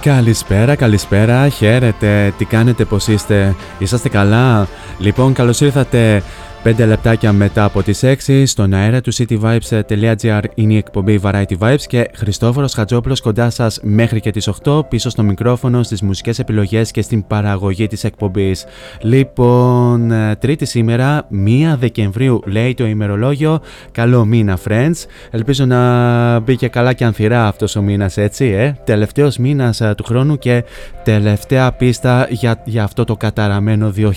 Καλησπέρα, καλησπέρα, χαίρετε, τι κάνετε, πώς είστε, είσαστε καλά; Λοιπόν, καλώς ήρθατε 5 λεπτάκια μετά από τις 6 στον αέρα του cityvibes.gr είναι η εκπομπή Variety Vibes και Χριστόφορος Χατζόπουλος κοντά σας μέχρι και τις 8 πίσω στο μικρόφωνο, στις μουσικές επιλογές και στην παραγωγή της εκπομπής. Λοιπόν, ε, τρίτη σήμερα, 1 Δεκεμβρίου λέει το ημερολόγιο. Καλό μήνα friends. Ελπίζω να μπήκε καλά και ανθυρά αυτός ο μήνας έτσι, ε. Τελευταίος μήνας ε, του χρόνου και τελευταία πίστα για, για αυτό το καταραμένο 2020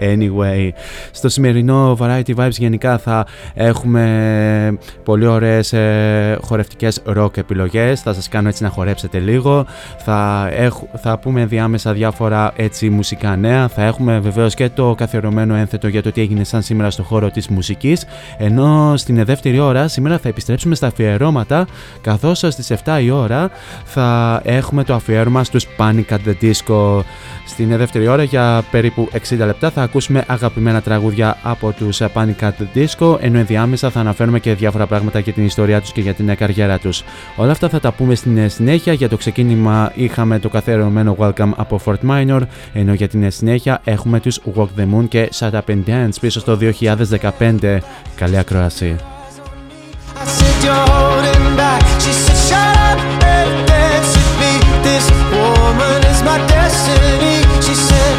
anyway. Στο σημερινό Variety Vibes γενικά θα έχουμε πολύ ωραίες ε, χορευτικές rock επιλογές. Θα σας κάνω έτσι να χορέψετε λίγο. Θα, έχ, θα πούμε διάμεσα διάφορα έτσι μουσικά νέα. Θα έχουμε βεβαίως και το καθιερωμένο ένθετο για το τι έγινε σαν σήμερα στο χώρο της μουσικής. Ενώ στην δεύτερη ώρα σήμερα θα επιστρέψουμε στα αφιερώματα καθώς στις 7 η ώρα θα έχουμε το αφιέρωμα στους Panic at the Disco. Στην δεύτερη ώρα για περίπου 60 λεπτά θα ακούσουμε αγαπημένα τραγούδια από τους Panic at the Disco ενώ ενδιάμεσα θα αναφέρουμε και διάφορα πράγματα για την ιστορία τους και για την καριέρα τους. Όλα αυτά θα τα πούμε στην συνέχεια. Για το ξεκίνημα είχαμε το καθιερωμένο Welcome από Fort Minor ενώ για την συνέχεια έχουμε τους Walk the Moon και Shut Up and Dance πίσω στο 2015. Καλή ακρόαση. I said you're holding back. She said, Shut up and dance with me. This woman is my destiny. said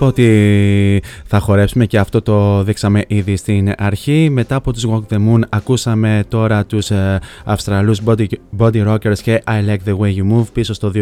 είπα ότι θα χορέψουμε και αυτό το δείξαμε ήδη στην αρχή. Μετά από τους Walk the Moon ακούσαμε τώρα τους ε, Αυστραλούς Body, Body Rockers και I Like The Way You Move πίσω στο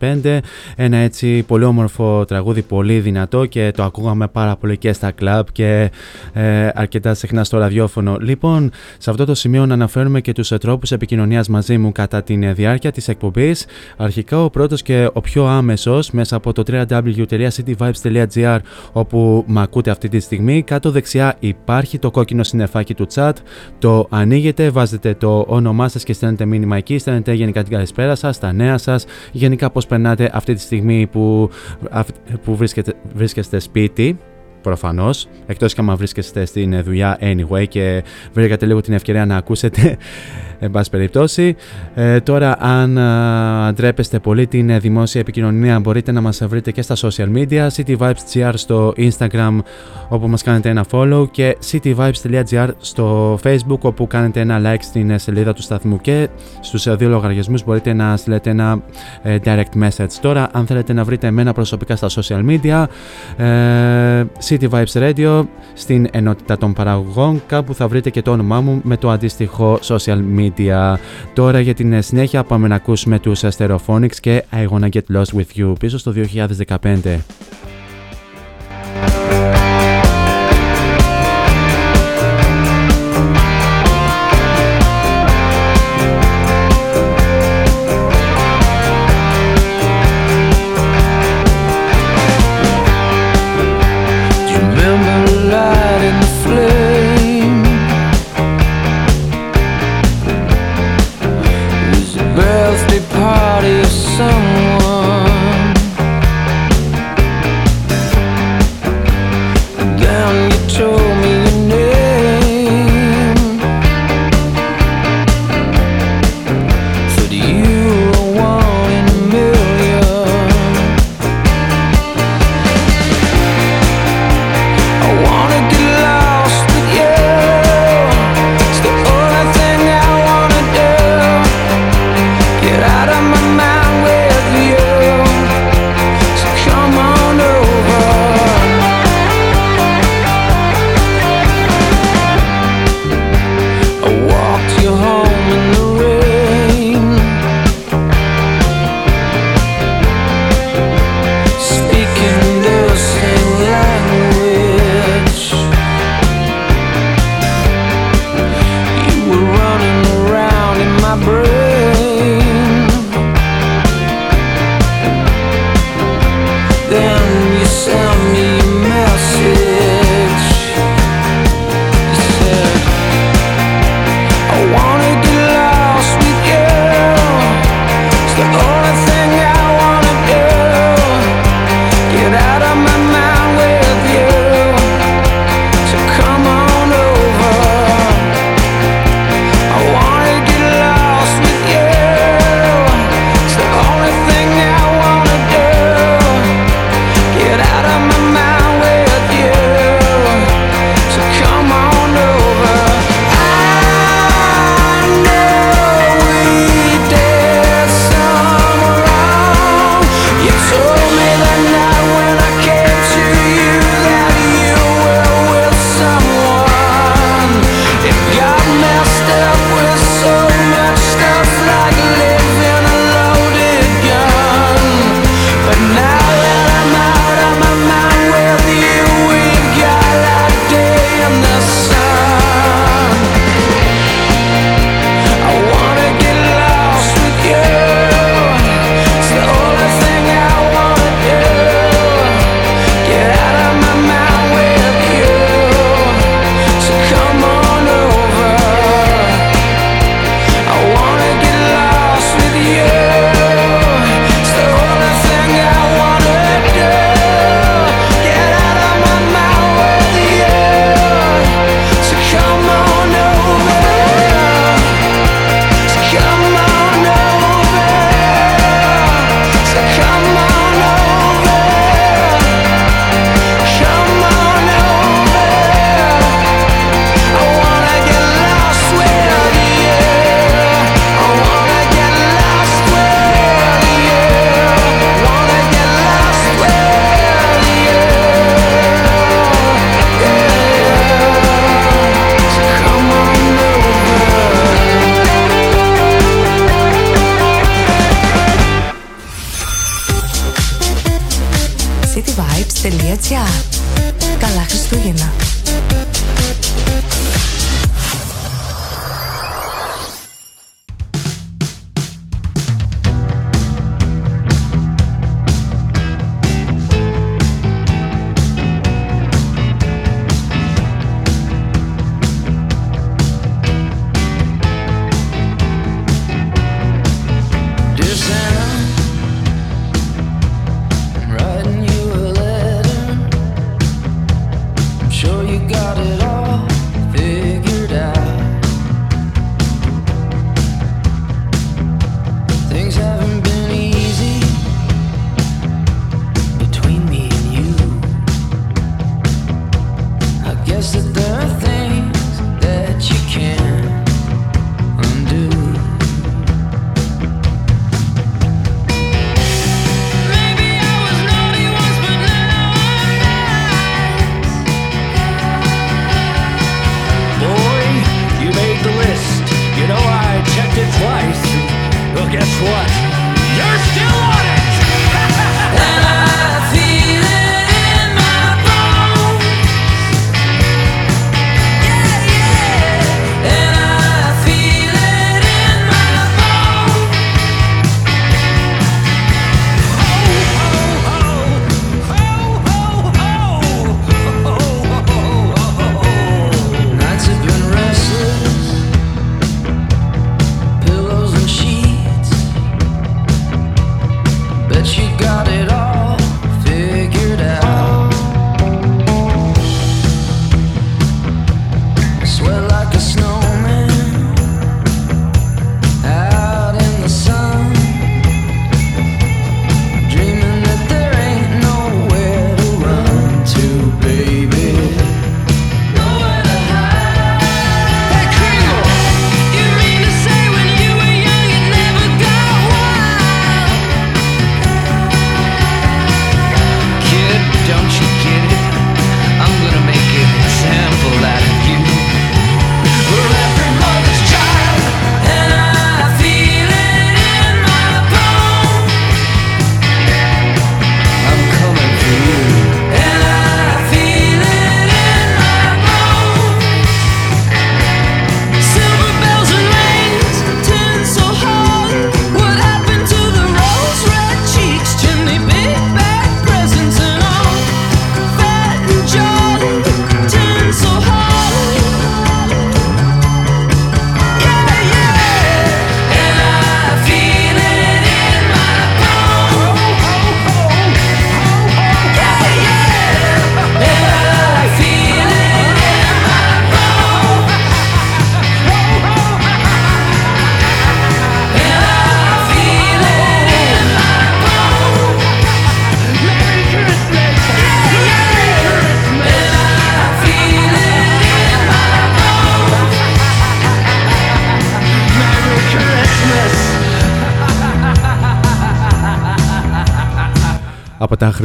2005. Ένα έτσι πολύ όμορφο τραγούδι, πολύ δυνατό και το ακούγαμε πάρα πολύ και στα κλαμπ και ε, αρκετά συχνά στο ραδιόφωνο. Λοιπόν, σε αυτό το σημείο να αναφέρουμε και τους ε, τρόπους επικοινωνίας μαζί μου κατά τη διάρκεια της εκπομπής. Αρχικά ο πρώτος και ο πιο άμεσος μέσα από το www.cityvibes.gr όπου με ακούτε αυτή τη στιγμή. Κάτω δεξιά υπάρχει το κόκκινο συννεφάκι του chat. Το ανοίγετε, βάζετε το όνομά σας και στέλνετε μήνυμα εκεί. Στέλνετε γενικά την καλησπέρα σας, τα νέα σας, γενικά πώς περνάτε αυτή τη στιγμή που, που βρίσκετε, βρίσκεστε σπίτι προφανώς. Εκτός και άμα βρίσκεστε στην δουλειά anyway και βρήκατε λίγο την ευκαιρία να ακούσετε. Εν πάση περιπτώσει. Ε, τώρα, αν α, ντρέπεστε πολύ την ε, δημόσια επικοινωνία, μπορείτε να μας βρείτε και στα social media. cityvibes.gr στο Instagram, όπου μας κάνετε ένα follow και cityvibes.gr στο Facebook, όπου κάνετε ένα like στην ε, σελίδα του σταθμού και στους ε, δύο λογαριασμούς μπορείτε να στείλετε ένα ε, direct message. Τώρα, αν θέλετε να βρείτε εμένα προσωπικά στα social media, ε, City Vibes Radio στην ενότητα των παραγωγών κάπου θα βρείτε και το όνομά μου με το αντίστοιχο social media. Τώρα για την συνέχεια πάμε να ακούσουμε τους Stereophonics και I Wanna Get Lost With You πίσω στο 2015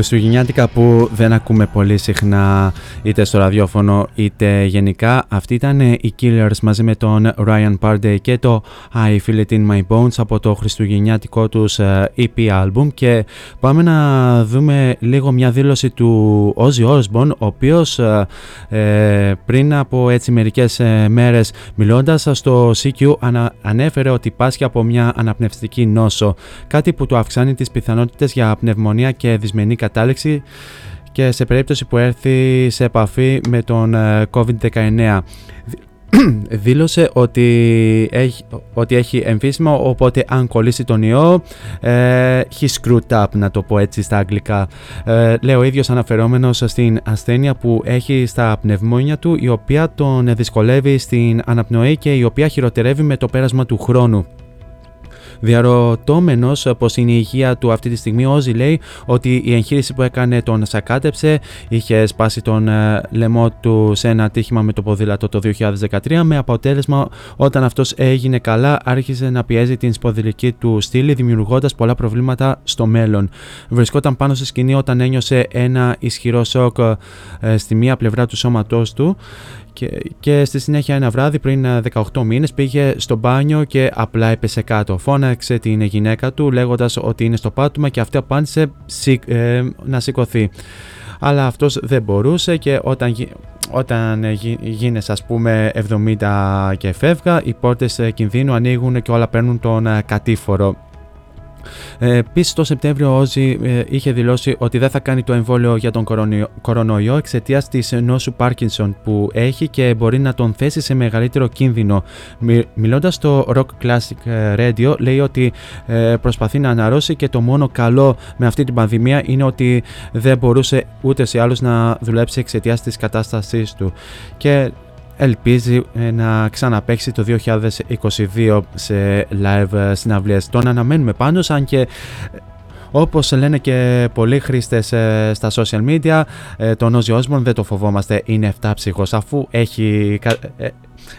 χριστουγεννιάτικα που δεν ακούμε πολύ συχνά είτε στο ραδιόφωνο είτε γενικά. Αυτή ήταν οι Killers μαζί με τον Ryan Parday και το I Feel It In My Bones από το χριστουγεννιάτικο τους EP album και πάμε να δούμε λίγο μια δήλωση του Ozzy Osbourne ο οποίος ε, πριν από έτσι μερικές ε, μέρες μιλώντας στο CQ ανα, ανέφερε ότι πάσχει από μια αναπνευστική νόσο κάτι που του αυξάνει τις πιθανότητες για πνευμονία και δυσμενή κατάληξη και σε περίπτωση που έρθει σε επαφή με τον ε, COVID-19. Δήλωσε ότι έχει, ότι έχει εμφύσιμο, οπότε αν κολλήσει τον ιό, ε, he screwed up, να το πω έτσι στα αγγλικά. Ε, λέει ο ίδιος αναφερόμενος στην ασθένεια που έχει στα πνευμόνια του, η οποία τον δυσκολεύει στην αναπνοή και η οποία χειροτερεύει με το πέρασμα του χρόνου. Διαρωτώμενος πως είναι η υγεία του αυτή τη στιγμή, ο Όζη λέει ότι η εγχείρηση που έκανε τον σακάτεψε, είχε σπάσει τον ε, λαιμό του σε ένα ατύχημα με το ποδήλατο το 2013, με αποτέλεσμα όταν αυτός έγινε καλά άρχισε να πιέζει την σποδηλική του στήλη, δημιουργώντας πολλά προβλήματα στο μέλλον. Βρισκόταν πάνω στη σκηνή όταν ένιωσε ένα ισχυρό σοκ ε, στη μία πλευρά του σώματός του και, και στη συνέχεια ένα βράδυ πριν 18 ε, μήνες πήγε στο μπάνιο και απλά έπεσε κάτω. Φώναξε την γυναίκα του λέγοντας ότι είναι στο πάτωμα και αυτή απάντησε ε, να σηκωθεί. αλλά αυτός δεν μπορούσε και όταν, όταν γίνεσαι ας πούμε 70 και φεύγα οι πόρτες κινδύνου ανοίγουν και όλα παίρνουν τον κατήφορο. Ε, Επίσης, το Σεπτέμβριο ο Όζη ε, είχε δηλώσει ότι δεν θα κάνει το εμβόλιο για τον κορονοϊό εξαιτίας της νόσου Πάρκινσον που έχει και μπορεί να τον θέσει σε μεγαλύτερο κίνδυνο. Μιλώντας στο Rock Classic ε, Radio, λέει ότι προσπαθεί να αναρρώσει και το μόνο καλό με αυτή την πανδημία είναι ότι δεν μπορούσε ούτε σε άλλους να δουλέψει εξαιτίας της κατάστασής του. Και ελπίζει ε, να ξαναπαίξει το 2022 σε live συναυλίες. Τον αναμένουμε πάνω σαν και όπως λένε και πολλοί χρήστες ε, στα social media, ε, τον Ozzy Osbourne δεν το φοβόμαστε, είναι 7 ψυχος αφού έχει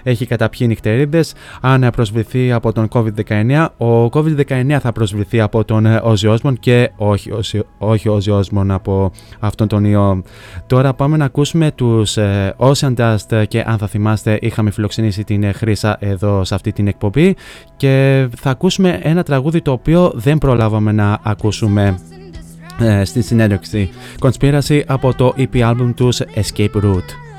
έχει καταπιεί νυχτερίδες. Αν προσβληθεί από τον COVID-19, ο COVID-19 θα προσβληθεί από τον Ozzy Osbourne και όχι, όχι Ozzy Osbourne από αυτόν τον ιό. Τώρα πάμε να ακούσουμε τους ε, Ocean Dust και αν θα θυμάστε είχαμε φιλοξενήσει την Χρύσα εδώ σε αυτή την εκπομπή και θα ακούσουμε ένα τραγούδι το οποίο δεν προλάβαμε να ακούσουμε ε, στη συνέντευξη. Conspiracy από το EP album τους Escape Route.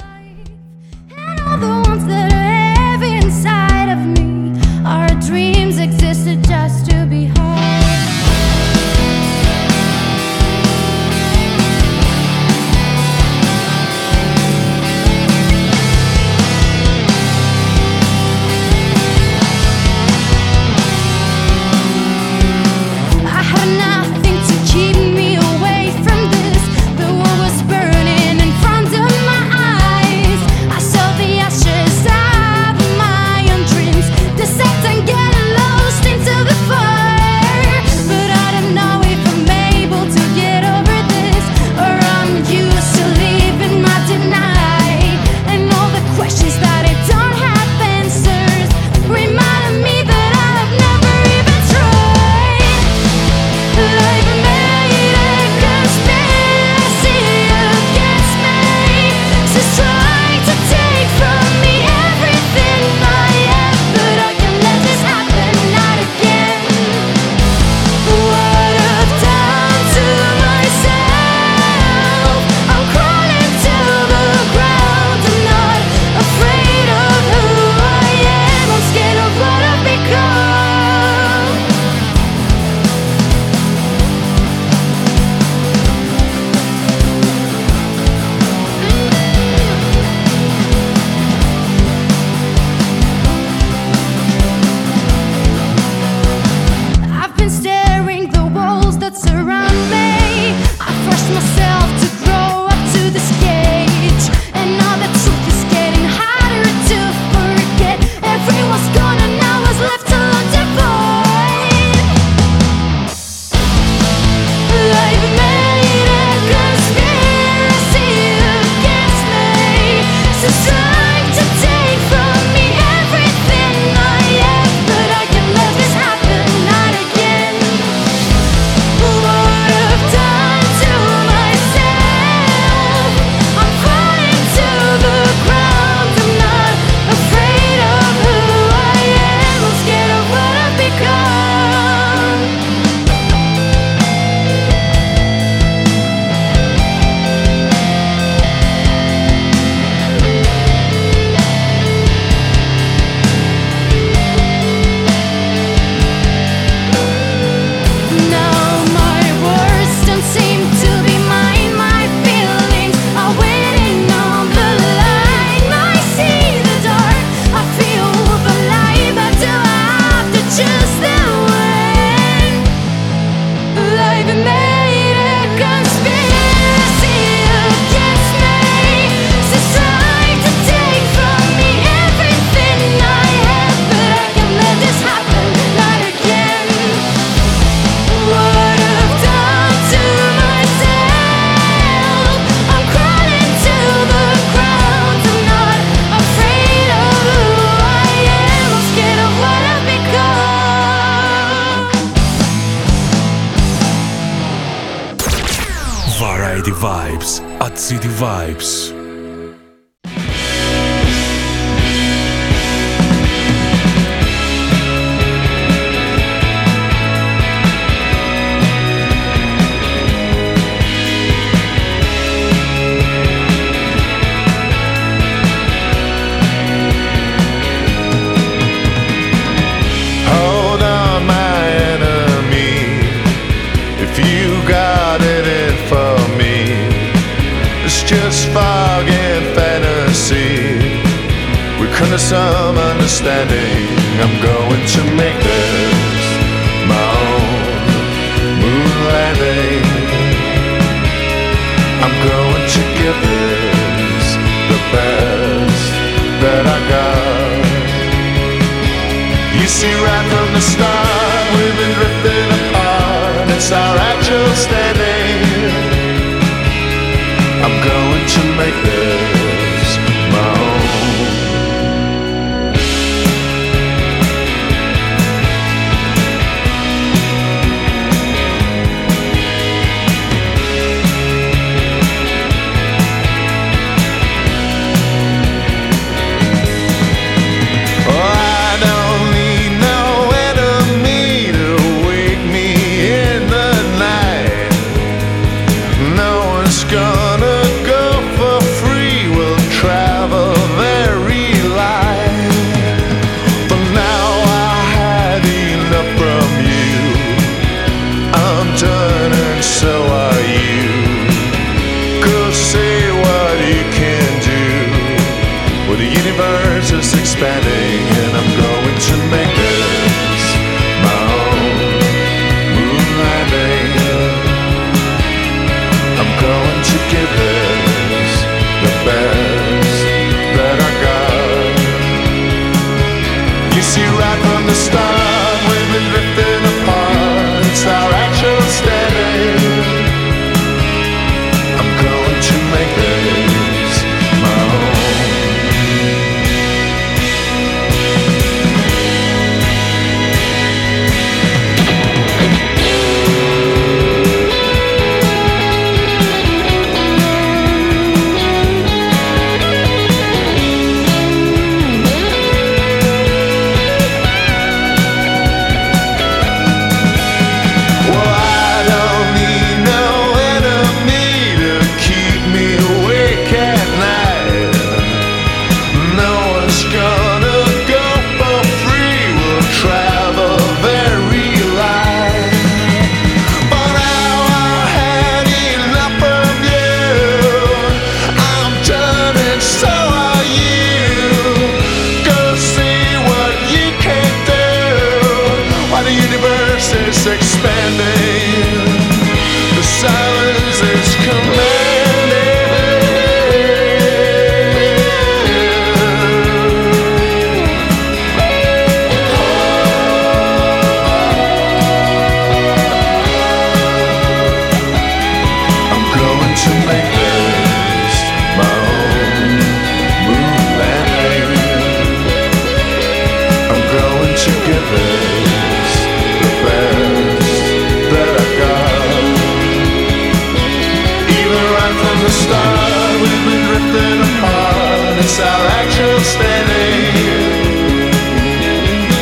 It's our actual standing.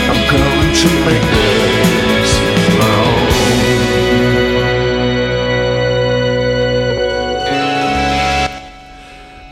I'm going to make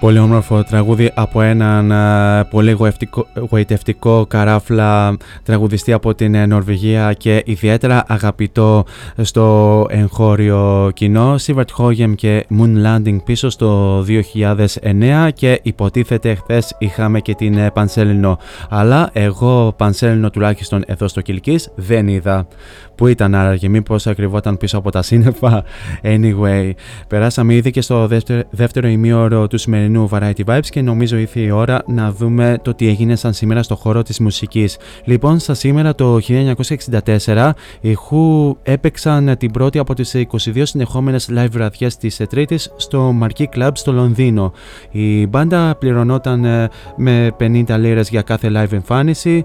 Πολύ όμορφο τραγούδι από έναν ε, πολύ γοητευτικό, γοητευτικό καράφλα τραγουδιστή από την ε, Νορβηγία και ιδιαίτερα αγαπητό στο εγχώριο κοινό Σίβαρτ Χόγεμ και Moon Landing πίσω στο 2009 και υποτίθεται χθες είχαμε και την ε, Πανσέλινο. Αλλά εγώ Πανσέλινο τουλάχιστον εδώ στο Κιλκής δεν είδα που ήταν άραγε μήπως ακριβόταν πίσω από τα σύννεφα. Anyway περάσαμε ήδη και στο δεύτερο, δεύτερο ημίωρο του σημερινού Variety Vibes και νομίζω ήρθε η ώρα να δούμε το τι έγινε σαν σήμερα στο χώρο της μουσικής. Λοιπόν στα σήμερα το 1964 οι Who έπαιξαν την πρώτη από τις 22 συνεχόμενες live βραδιές της Τρίτης στο Marquee Club στο Λονδίνο. Η μπάντα πληρωνόταν ε, με 50 λίρες για κάθε live εμφάνιση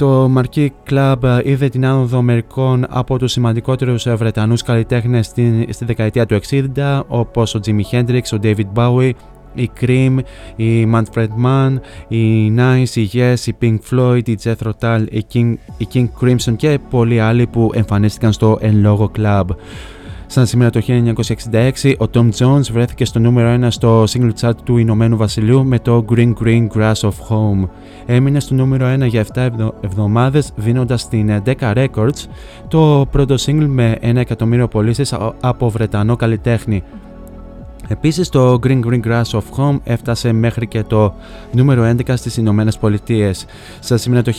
το Marquee Club είδε την άνοδο μερικών από τους σημαντικότερους Βρετανούς καλλιτέχνες στη, στη δεκαετία του 60 όπως ο Jimi Hendrix, ο David Bowie, η Cream, η Manfred Mann, η Nice, η Yes, η Pink Floyd, η Jethro Tull, η King, η King Crimson και πολλοί άλλοι που εμφανίστηκαν στο εν λόγω club. Σαν σήμερα το 1966, ο Tom Jones βρέθηκε στο νούμερο 1 στο single chart του Ηνωμένου Βασιλείου με το Green Green Grass of Home. Έμεινε στο νούμερο 1 για 7 εβδομάδες δίνοντας στην Decca Records το πρώτο single με 1 εκατομμύριο πωλήσεις από Βρετανό καλλιτέχνη. Επίσης το Green Green Grass of Home έφτασε μέχρι και το νούμερο 11 στις Ηνωμένες Πολιτείες. Στα σήμερα το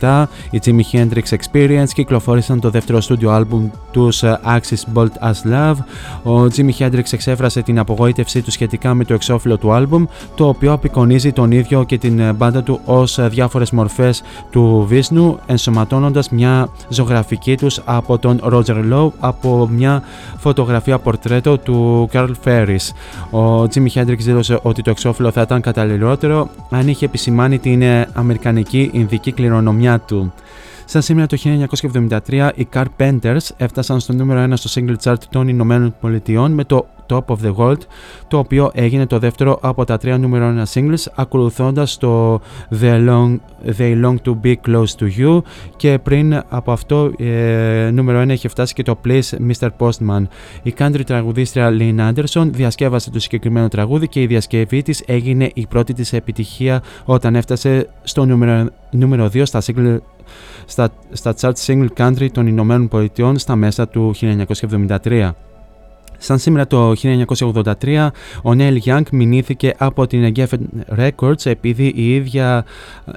1967 οι Jimi Hendrix Experience κυκλοφόρησαν το δεύτερο στούντιο άλμπουμ τους ε, Axis Bolt as Love. Ο Jimi Hendrix εξέφρασε την απογοήτευσή του σχετικά με το εξώφυλλο του άλμπουμ το οποίο απεικονίζει τον ίδιο και την ε, μπάντα του ως ε, διάφορες μορφές του Βίσνου ενσωματώνοντας μια ζωγραφική τους από τον Roger Lowe από μια φωτογραφία πορτρέτο του Carl Ferris ο Jimi Hendrix δήλωσε ότι το εξώφυλλο θα ήταν καταλληλότερο αν είχε επισημάνει την ε, αμερικανική ινδική κληρονομιά του. Σαν σήμερα το 1973, οι Carpenters έφτασαν στο νούμερο 1 στο single chart των Ηνωμένων Πολιτειών με το Top of the World, το οποίο έγινε το δεύτερο από τα τρία νούμερο 1 singles, ακολουθώντας το They Long, They Long to Be Close to You και πριν από αυτό ε, νούμερο 1 είχε φτάσει και το Please Mr. Postman. Η country τραγουδίστρια Lynn Anderson διασκεύασε το συγκεκριμένο τραγούδι και η διασκευή της έγινε η πρώτη της επιτυχία όταν έφτασε στο νούμερο, νούμερο 2 στα single στα, στα chart single country των Ηνωμένων Πολιτειών στα μέσα του 1973. Σαν σήμερα το 1983, ο Νέιλ Young μηνύθηκε από την Geffen Records επειδή η ίδια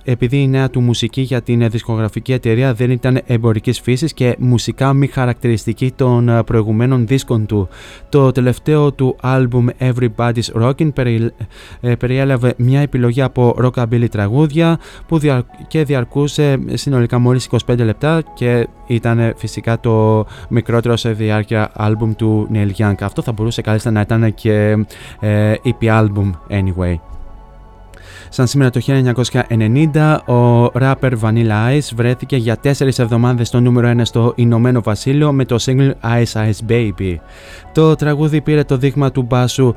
επειδή η νέα του μουσική για την δισκογραφική εταιρεία δεν ήταν εμπορικής φύσης και μουσικά μη χαρακτηριστική των προηγουμένων δίσκων του. Το τελευταίο του άλμπουμ Everybody's Rockin' ε, περιέλαβε μια επιλογή από rockabilly τραγούδια που και διαρκούσε συνολικά μόλις 25 λεπτά και ήταν φυσικά το μικρότερο σε διάρκεια άλμπουμ του Neil Young. Αυτό θα μπορούσε κάλλιστα να ήταν και ε, EP album anyway. Σαν σήμερα το 1990, ο rapper Vanilla Ice βρέθηκε για 4 εβδομάδες στο νούμερο 1 στο Ηνωμένο Βασίλειο με το single Ice Ice Baby. Το τραγούδι πήρε το δείγμα του μπάσου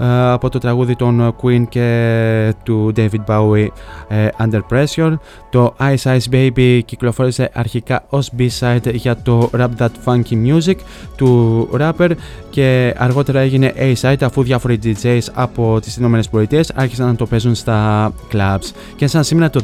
ε, από το τραγούδι των Queen και του David Bowie ε, Under Pressure. Το Ice Ice Baby κυκλοφόρησε αρχικά ως B-side για το Rap That Funky Music του rapper και αργότερα έγινε A-side αφού διάφοροι DJs από τις ΗΠΑ άρχισαν να το παίζουν στα clubs. Και σαν σήμερα το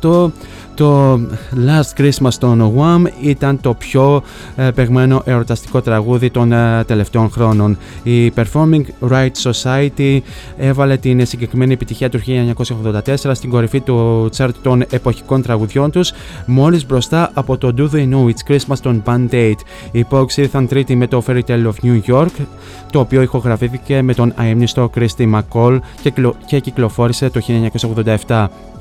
2008 το Last Christmas των Wham ήταν το πιο ε, παιγμένο εορταστικό τραγούδι των ε, τελευταίων χρόνων. Η Performing Rights Society έβαλε την συγκεκριμένη επιτυχία του 1984 στην κορυφή του chart των εποχικών τραγουδιών τους μόλις μπροστά από το Do They Know It's Christmas των Band Aid. Οι Pogues ήρθαν τρίτη με το Fairy Tale of New York το οποίο ηχογραφήθηκε με τον αείμνηστο Christy McCall και κυκλοφόρησε το 1987.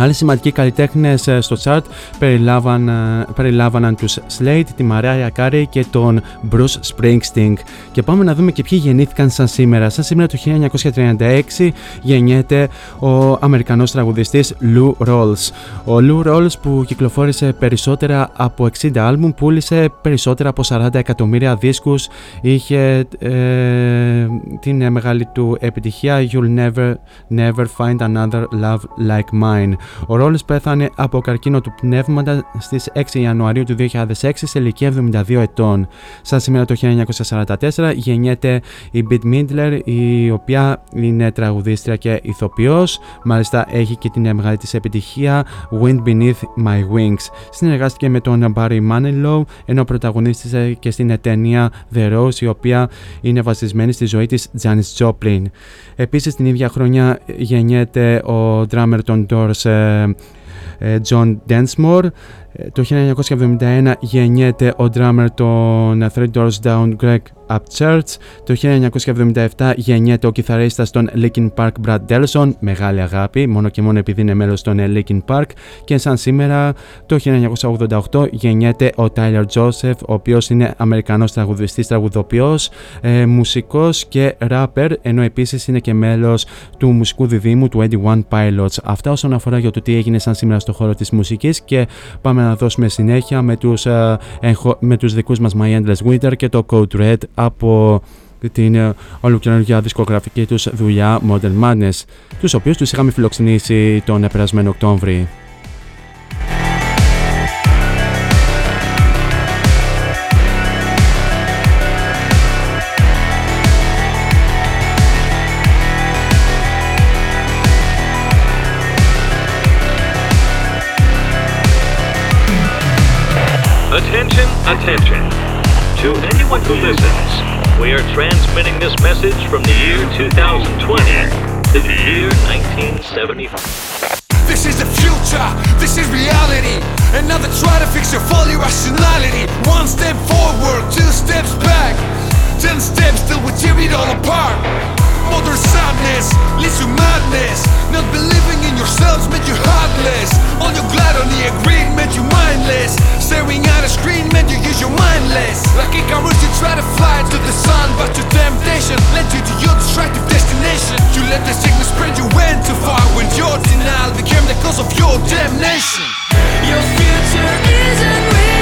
Άλλοι σημαντικοί καλλιτέχνες ε, στο chart περιλάβαν, ε, περιλάβαναν τους Slade, τη Mariah Carey και τον Bruce Springsteen. Και πάμε να δούμε και ποιοι γεννήθηκαν σαν σήμερα. Σαν σήμερα το 1936 γεννιέται ο Αμερικανός τραγουδιστής Lou Rawls. Ο Lou Rawls που κυκλοφόρησε περισσότερα από 60 άλμπουμ, πούλησε περισσότερα από 40 εκατομμύρια δίσκους, είχε ε, την μεγάλη του επιτυχία You'll never, never find another love like mine. Ο Ρόλς πέθανε από καρκίνο του πνεύματα στις 6 Ιανουαρίου του 2006 σε ηλικία 72 ετών. Σαν σήμερα το 1944 γεννιέται η Bit Midler η οποία είναι τραγουδίστρια και ηθοποιός. Μάλιστα έχει και την μεγάλη της επιτυχία Wind Beneath My Wings. Συνεργάστηκε με τον Barry Manilow ενώ πρωταγωνίστησε και στην ταινία The Rose η οποία είναι βασισμένη στη ζωή της Janis Joplin. Επίσης την ίδια χρονιά γεννιέται ο drummer των Doors Um, uh, John Densmore. Το 1971 γεννιέται ο drummer των Three Doors Down Greg Upchurch. Το 1977 γεννιέται ο κιθαρίστας των Linkin Park Brad Delson, μεγάλη αγάπη, μόνο και μόνο επειδή είναι μέλος των Linkin Park. Και σαν σήμερα το 1988 γεννιέται ο Tyler Joseph, ο οποίος είναι Αμερικανός τραγουδιστής, τραγουδοποιός, ε, μουσικός και rapper, ενώ επίσης είναι και μέλος του μουσικού διδήμου του 21 Pilots. Αυτά όσον αφορά για το τι έγινε σαν σήμερα στο χώρο της μουσικής και πάμε να δώσουμε συνέχεια με τους, uh, με τους δικούς μας My Endless Winter και το Code Red από την uh, ολοκαινούργια δισκογραφική τους δουλειά Modern Madness, τους οποίους τους είχαμε φιλοξενήσει τον περασμένο Οκτώβρη. Attention. To anyone who listens, we are transmitting this message from the year 2020 to the year 1975. This is the future, this is reality. Another try to fix your folly rationality. One step forward, two steps back. Ten steps till we tear it all apart other sadness leads to madness. Not believing in yourselves made you heartless. All your gluttony and greed made you mindless. Staring at a screen made you use your mindless. Like a Icarus you try to fly to the sun But your temptation led you to your destructive destination. You let the sickness spread, you went too far When your denial became the cause of your damnation. Your future isn't real.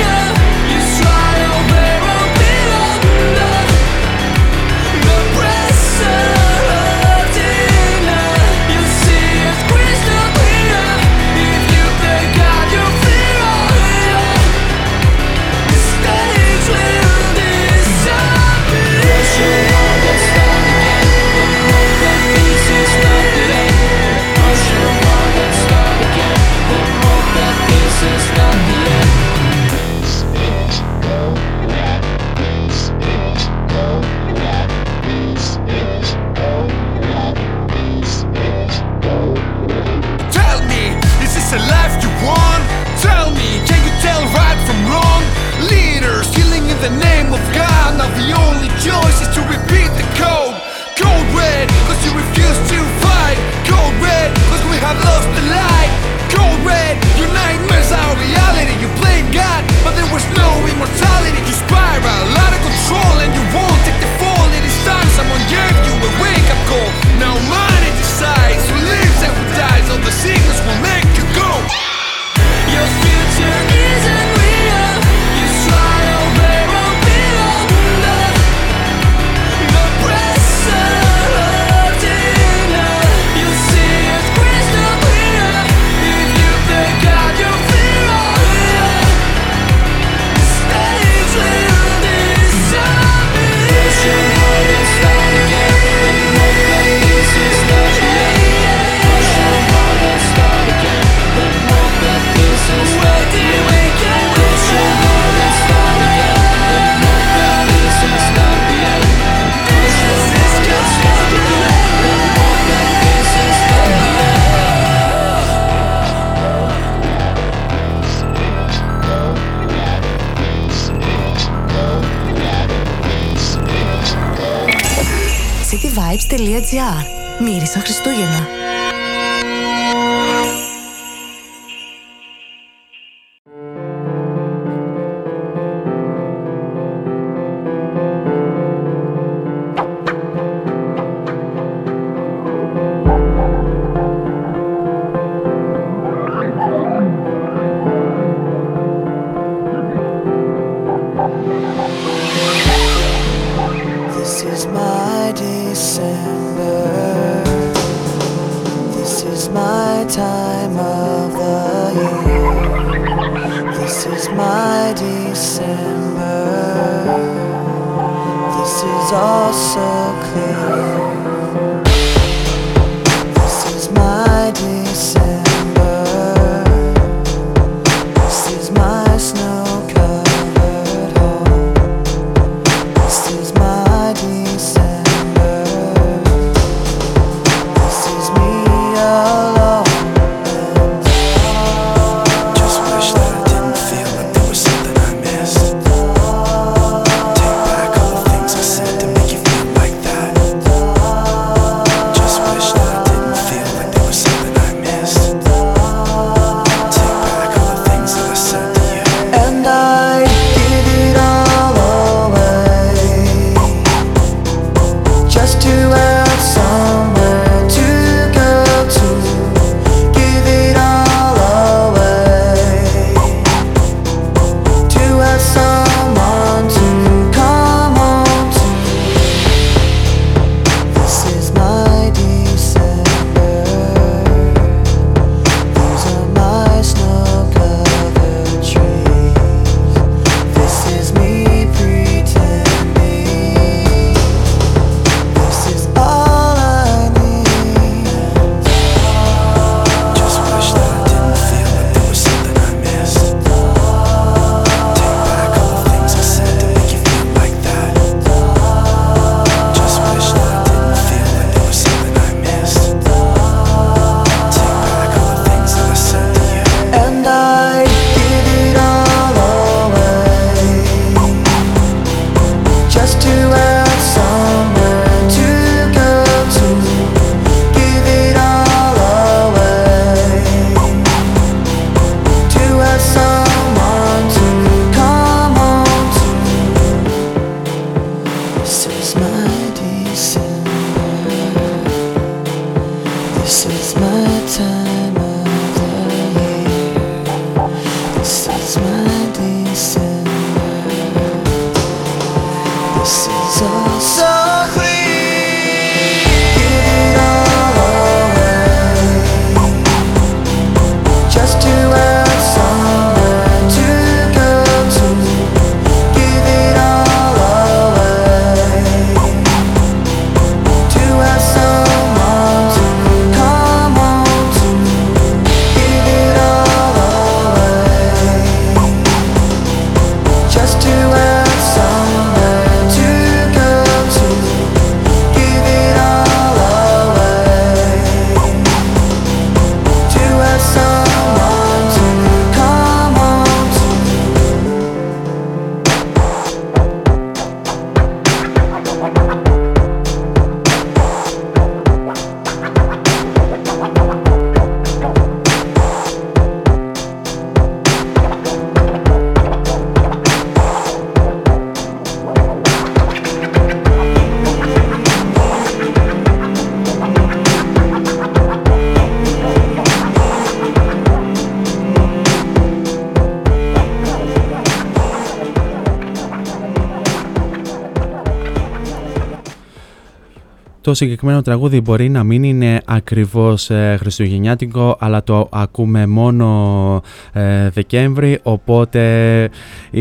Το συγκεκριμένο τραγούδι μπορεί να μην είναι ακριβώς ε, χριστουγεννιάτικο αλλά το ακούμε μόνο ε, Δεκέμβρη οπότε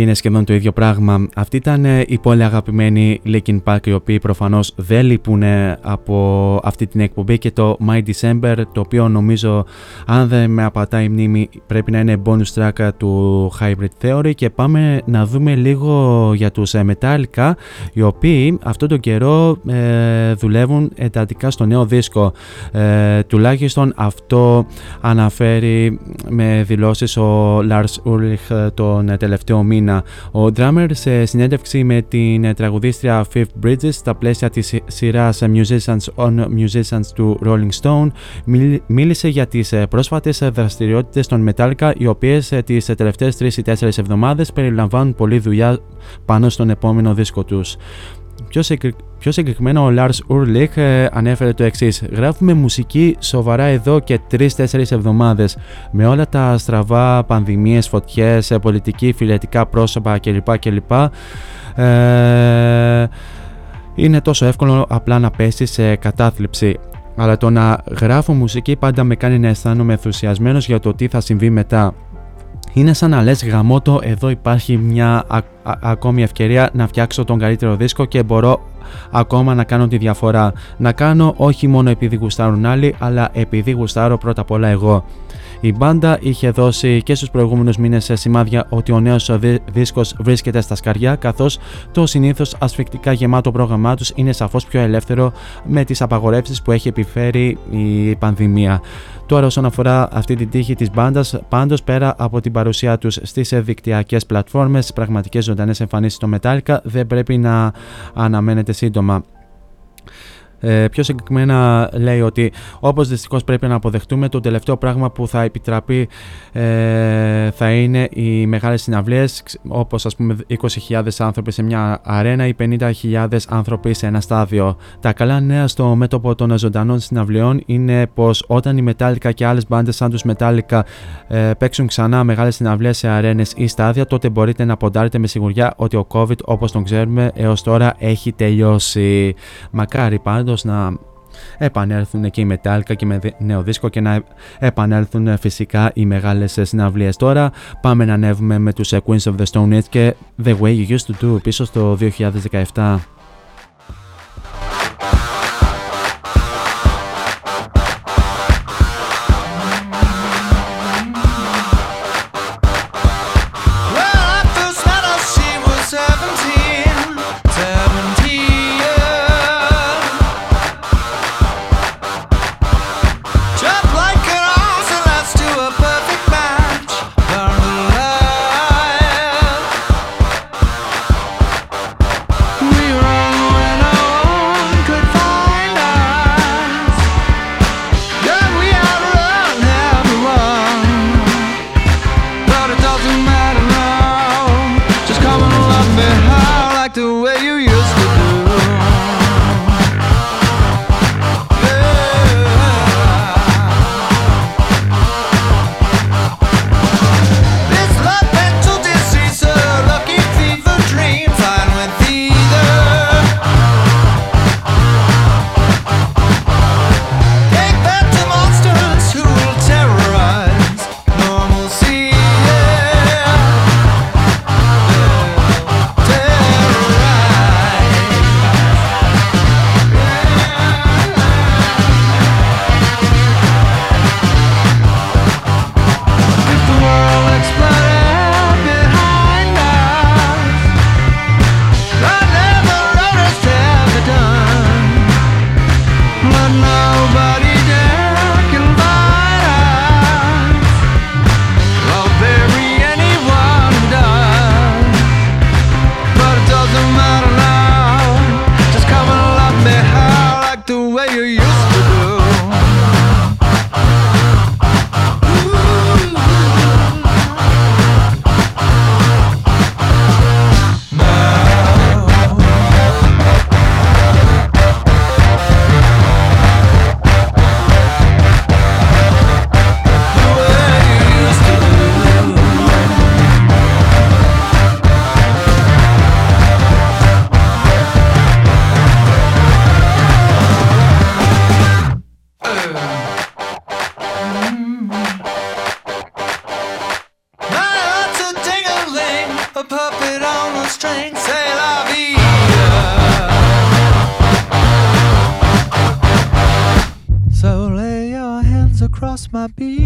είναι σχεδόν το ίδιο πράγμα. Αυτή ήταν ε, η πολύ αγαπημένη Linkin Park οι οποίοι προφανώς δεν λείπουν από αυτή την εκπομπή και το My December το οποίο νομίζω αν δεν με απατάει η μνήμη πρέπει να είναι bonus track του Hybrid Theory. Και πάμε να δούμε λίγο για τους Metallica οι οποίοι αυτό το καιρό ε, δουλεύουν εντατικά στο νέο δίσκο. Ε, τουλάχιστον αυτό αναφέρει με δηλώσεις ο Lars Ulrich τον τελευταίο μήνα ο drummer σε συνέντευξη με την τραγουδίστρια Fifth Bridges στα πλαίσια της σειράς Musicians on Musicians του Rolling Stone μίλησε για τις πρόσφατες δραστηριότητες των Metallica οι οποίες τις τελευταίες 3 ή 4 εβδομάδες περιλαμβάνουν πολλή δουλειά πάνω στον επόμενο δίσκο τους. Πιο, πιο συγκεκριμένα ο Lars Ulrich ε, ανέφερε το εξής. Γράφουμε μουσική σοβαρά εδώ και 3-4 εβδομάδες με όλα τα στραβά, πανδημίες, φωτιές, ε, πολιτική, φιλετικά πρόσωπα κλπ. κλπ. Ε, είναι τόσο εύκολο απλά να πέσεις σε κατάθλιψη. Αλλά το να γράφω μουσική πάντα με κάνει να αισθάνομαι ενθουσιασμένος για το τι θα συμβεί μετά. Είναι σαν να λες γαμότο εδώ υπάρχει μια ακόμη ευκαιρία να φτιάξω τον καλύτερο δίσκο και μπορώ ακόμα να κάνω τη διαφορά. Να κάνω όχι μόνο επειδή γουστάρουν άλλοι αλλά επειδή γουστάρω πρώτα απ' όλα εγώ. Η μπάντα είχε δώσει και στους προηγούμενους μήνες σημάδια ότι ο νέος δίσκος βρίσκεται στα σκαριά καθώς το συνήθως ασφικτικά γεμάτο πρόγραμμά τους είναι σαφώς πιο ελεύθερο με τις απαγορεύσεις που έχει επιφέρει η πανδημία. Τώρα όσον αφορά αυτή την τύχη της μπάντας, πάντως πέρα από την παρουσία τους στις δικτυακές πλατφόρμες, πραγματικές ζωντανές εμφανίσεις στο Metallica δεν πρέπει να αναμένεται σύντομα. Ε, πιο συγκεκριμένα λέει ότι όπως δυστυχώς πρέπει να αποδεχτούμε το τελευταίο πράγμα που θα επιτραπεί ε, θα είναι οι μεγάλες συναυλίες όπως ας πούμε 20.000 άνθρωποι σε μια αρένα ή 50.000 άνθρωποι σε ένα στάδιο. Τα καλά νέα στο μέτωπο των ζωντανών συναυλιών είναι πως όταν οι Metallica και άλλες μπάντες σαν τους Metallica ε, παίξουν ξανά μεγάλες συναυλίες σε αρένες ή στάδια τότε μπορείτε να ποντάρετε με σιγουριά ότι ο COVID όπως τον ξέρουμε έως τώρα έχει τελειώσει. Μακάρι πάντως να επανέλθουν και οι Metallica και με νέο δίσκο και να επανέλθουν φυσικά οι μεγάλες συναυλίες. Τώρα πάμε να ανέβουμε με τους Queens of the Stone Age και The Way You Used to Do πίσω στο 2017. my beat.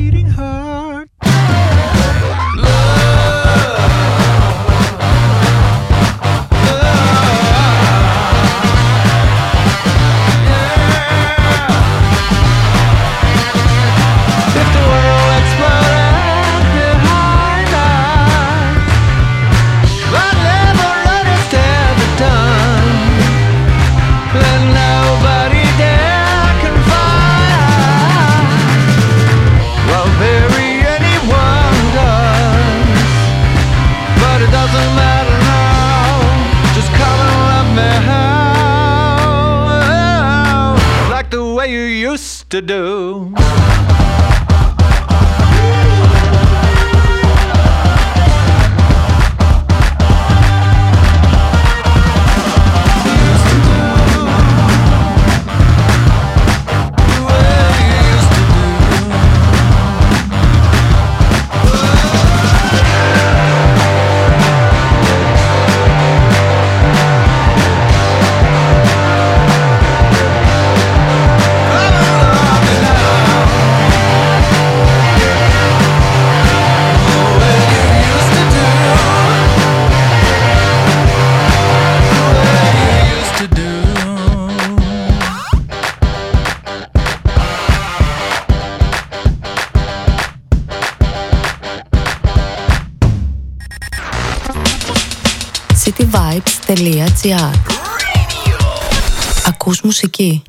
Ακούς μουσική.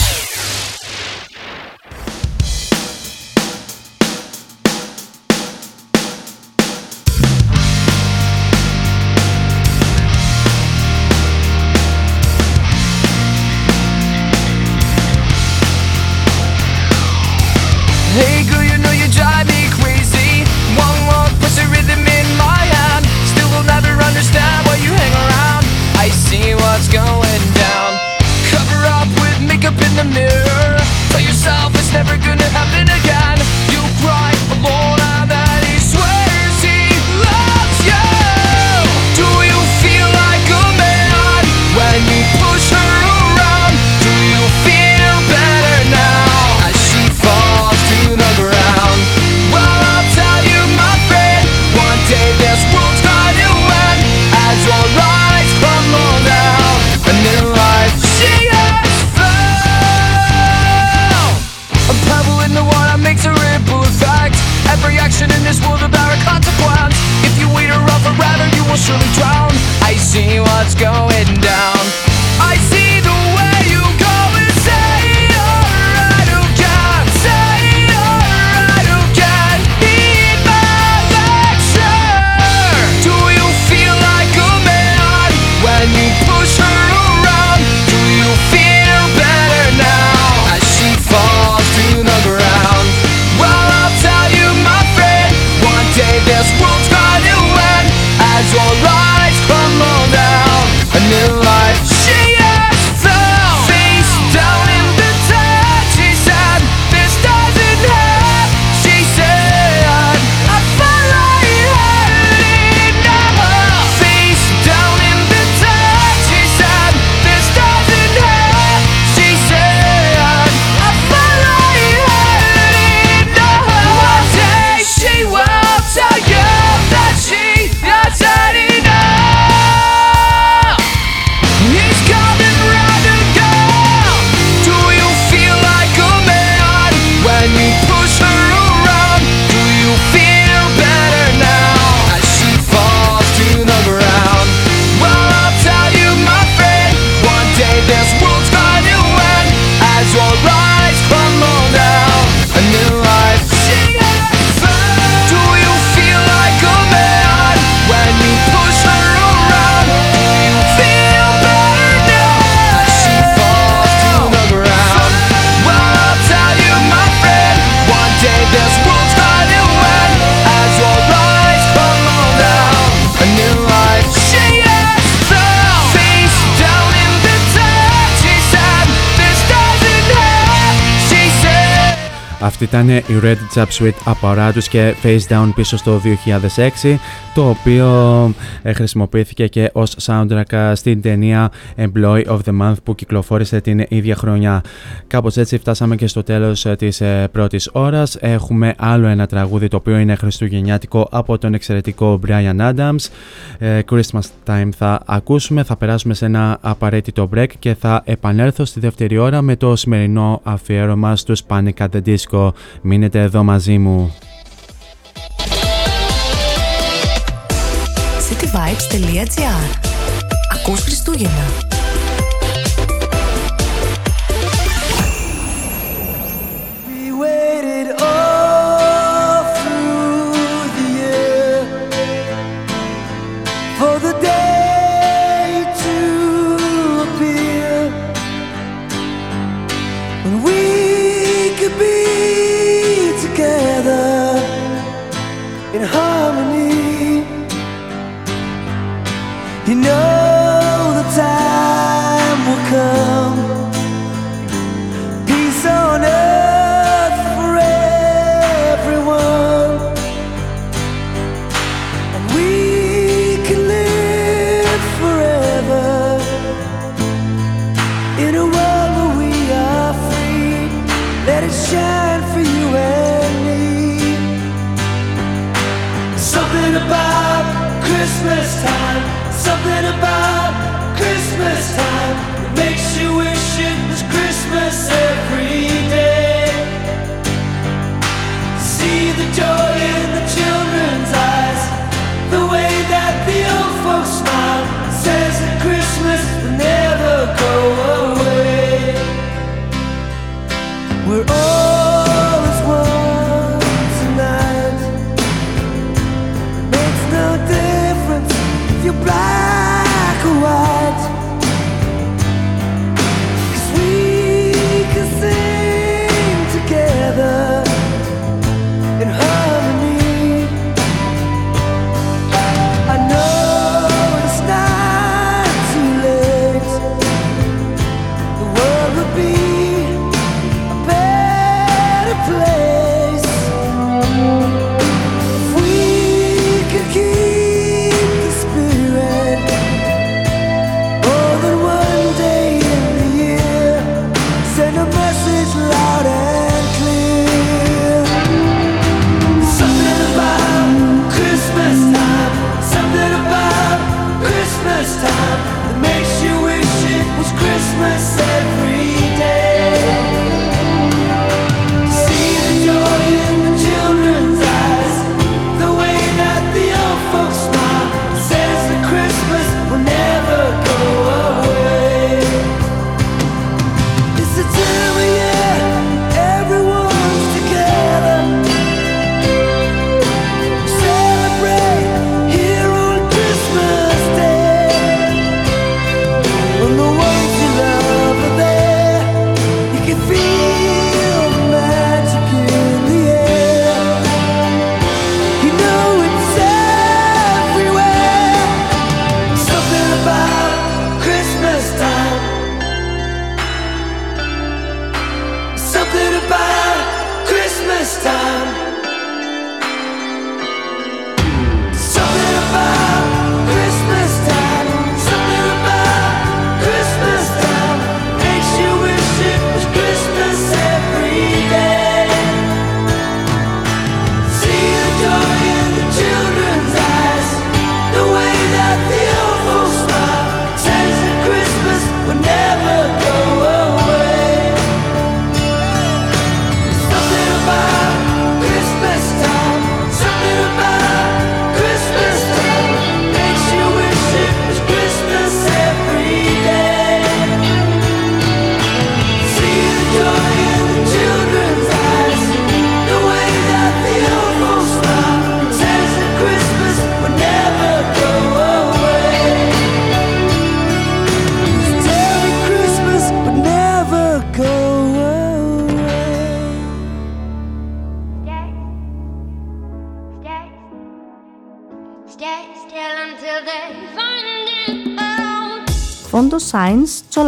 Αυτή ήταν η Red Jab Suite από Radius και Face Down πίσω στο 2006 το οποίο ε, χρησιμοποιήθηκε και ως soundtrack ε, στην ταινία Employee of the Month που κυκλοφόρησε την ίδια χρονιά. Κάπως έτσι φτάσαμε και στο τέλος ε, της πρώτης ώρας. Έχουμε άλλο ένα τραγούδι το οποίο είναι χριστουγεννιάτικο από τον εξαιρετικό Brian Adams. Christmas Time θα ακούσουμε, θα περάσουμε σε ένα απαραίτητο break και θα επανέλθω στη δεύτερη ώρα με το σημερινό αφιέρωμα στους Panic at the Disco. Μείνετε εδώ μαζί μου. cityvibes.gr Ακούς Χριστούγεννα.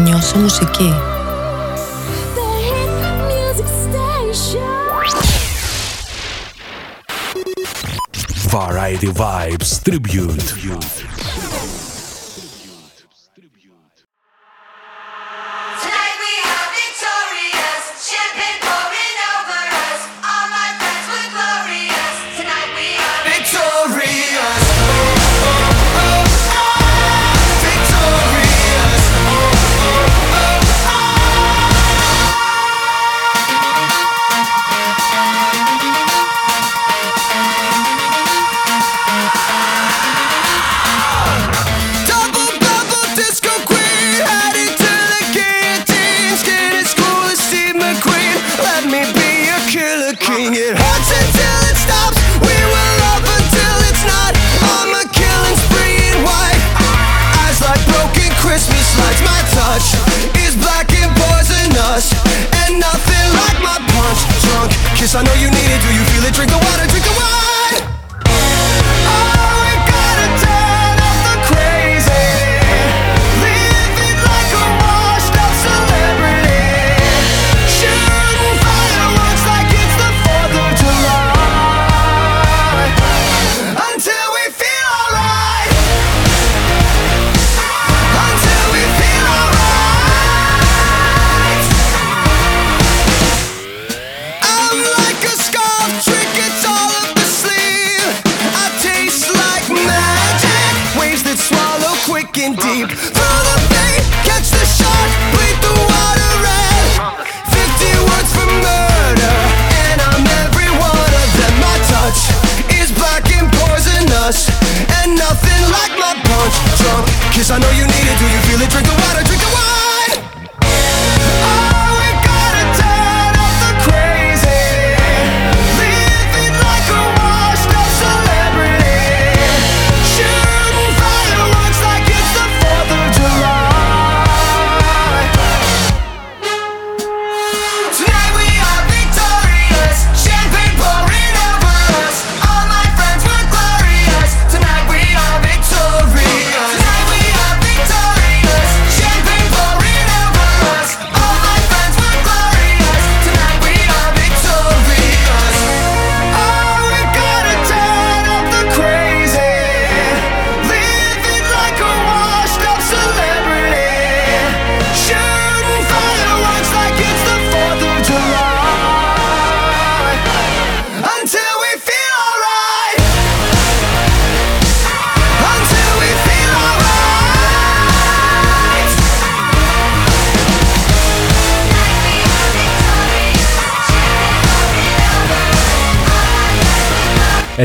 Νιώσε μουσική. Variety Vibes Tribute.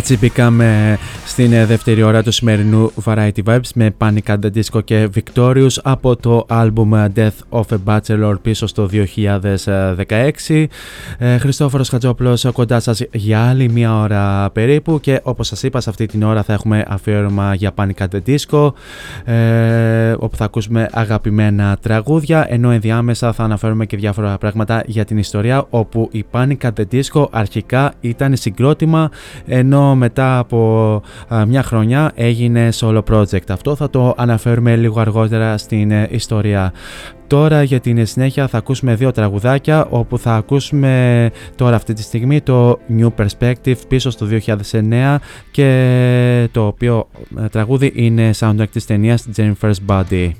Έτσι μπήκαμε στην ε, δεύτερη ώρα του σημερινού Variety Vibes με Panic at the Disco και Victorious από το album Death of a Bachelor πίσω στο 2016. Ε, Χριστόφορος Χατζόπλος κοντάς σας για άλλη μία ώρα περίπου και όπως σας είπα σε αυτή την ώρα θα έχουμε αφιέρωμα για Panic at the Disco ε, όπου θα ακούσουμε αγαπημένα τραγούδια ενώ ενδιάμεσα θα αναφέρουμε και διάφορα πράγματα για την ιστορία όπου η Panic at the Disco αρχικά ήταν συγκρότημα ενώ μετά από α, μια χρονιά έγινε solo project. Αυτό θα το αναφέρουμε λίγο αργότερα στην ε, ιστορία. Τώρα για την συνέχεια θα ακούσουμε δύο τραγουδάκια όπου θα ακούσουμε τώρα αυτή τη στιγμή το New Perspective πίσω στο 2009 και το οποίο ε, τραγούδι είναι soundtrack της ταινίας Jennifer's Body.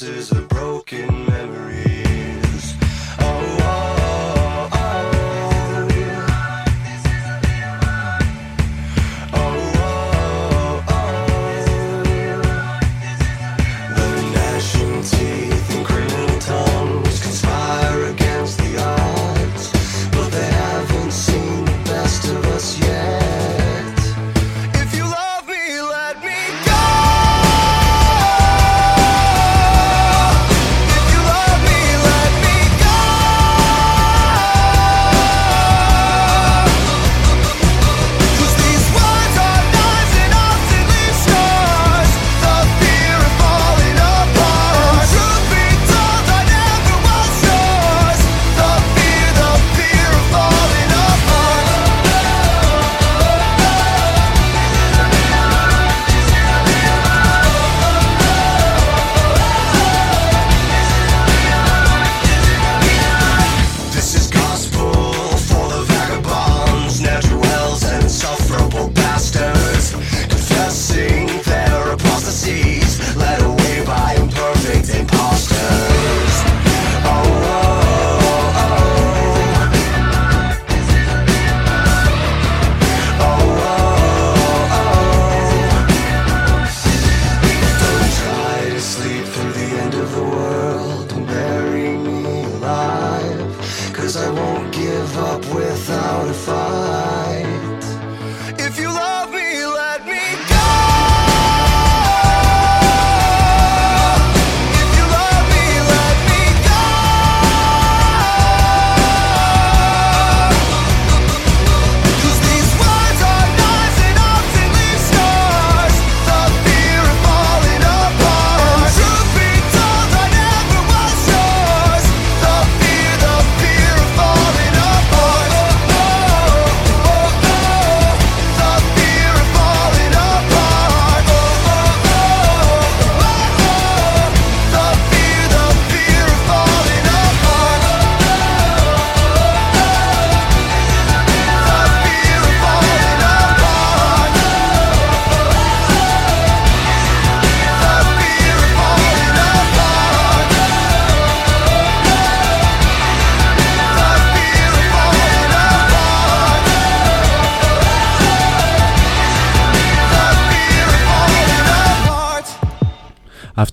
This is a.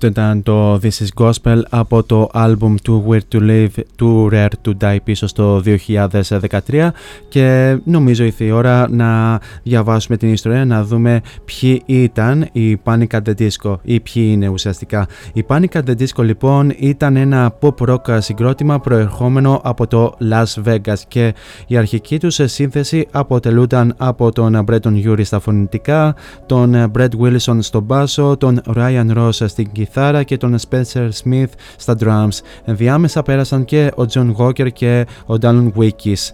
Αυτό ήταν το This is Gospel από το album του Where to Live του Rare to Die πίσω στο 2013 και νομίζω ήρθε η ώρα να διαβάσουμε την ιστορία, να δούμε ποιοι ήταν οι Panic at the Disco ή ποιοι είναι ουσιαστικά. Οι Panic at the Disco λοιπόν ήταν ένα pop rock συγκρότημα προερχόμενο από το Las Vegas και η αρχική τους σύνθεση αποτελούνταν από τον Bretton Urie στα φωνητικά, τον Brett Wilson στο μπάσο, τον Ryan Ross στην κιθάρα και τον Spencer Smith στα drums. Ενδιάμεσα πέρασαν και ο John Walker και ο Dallon Wikis.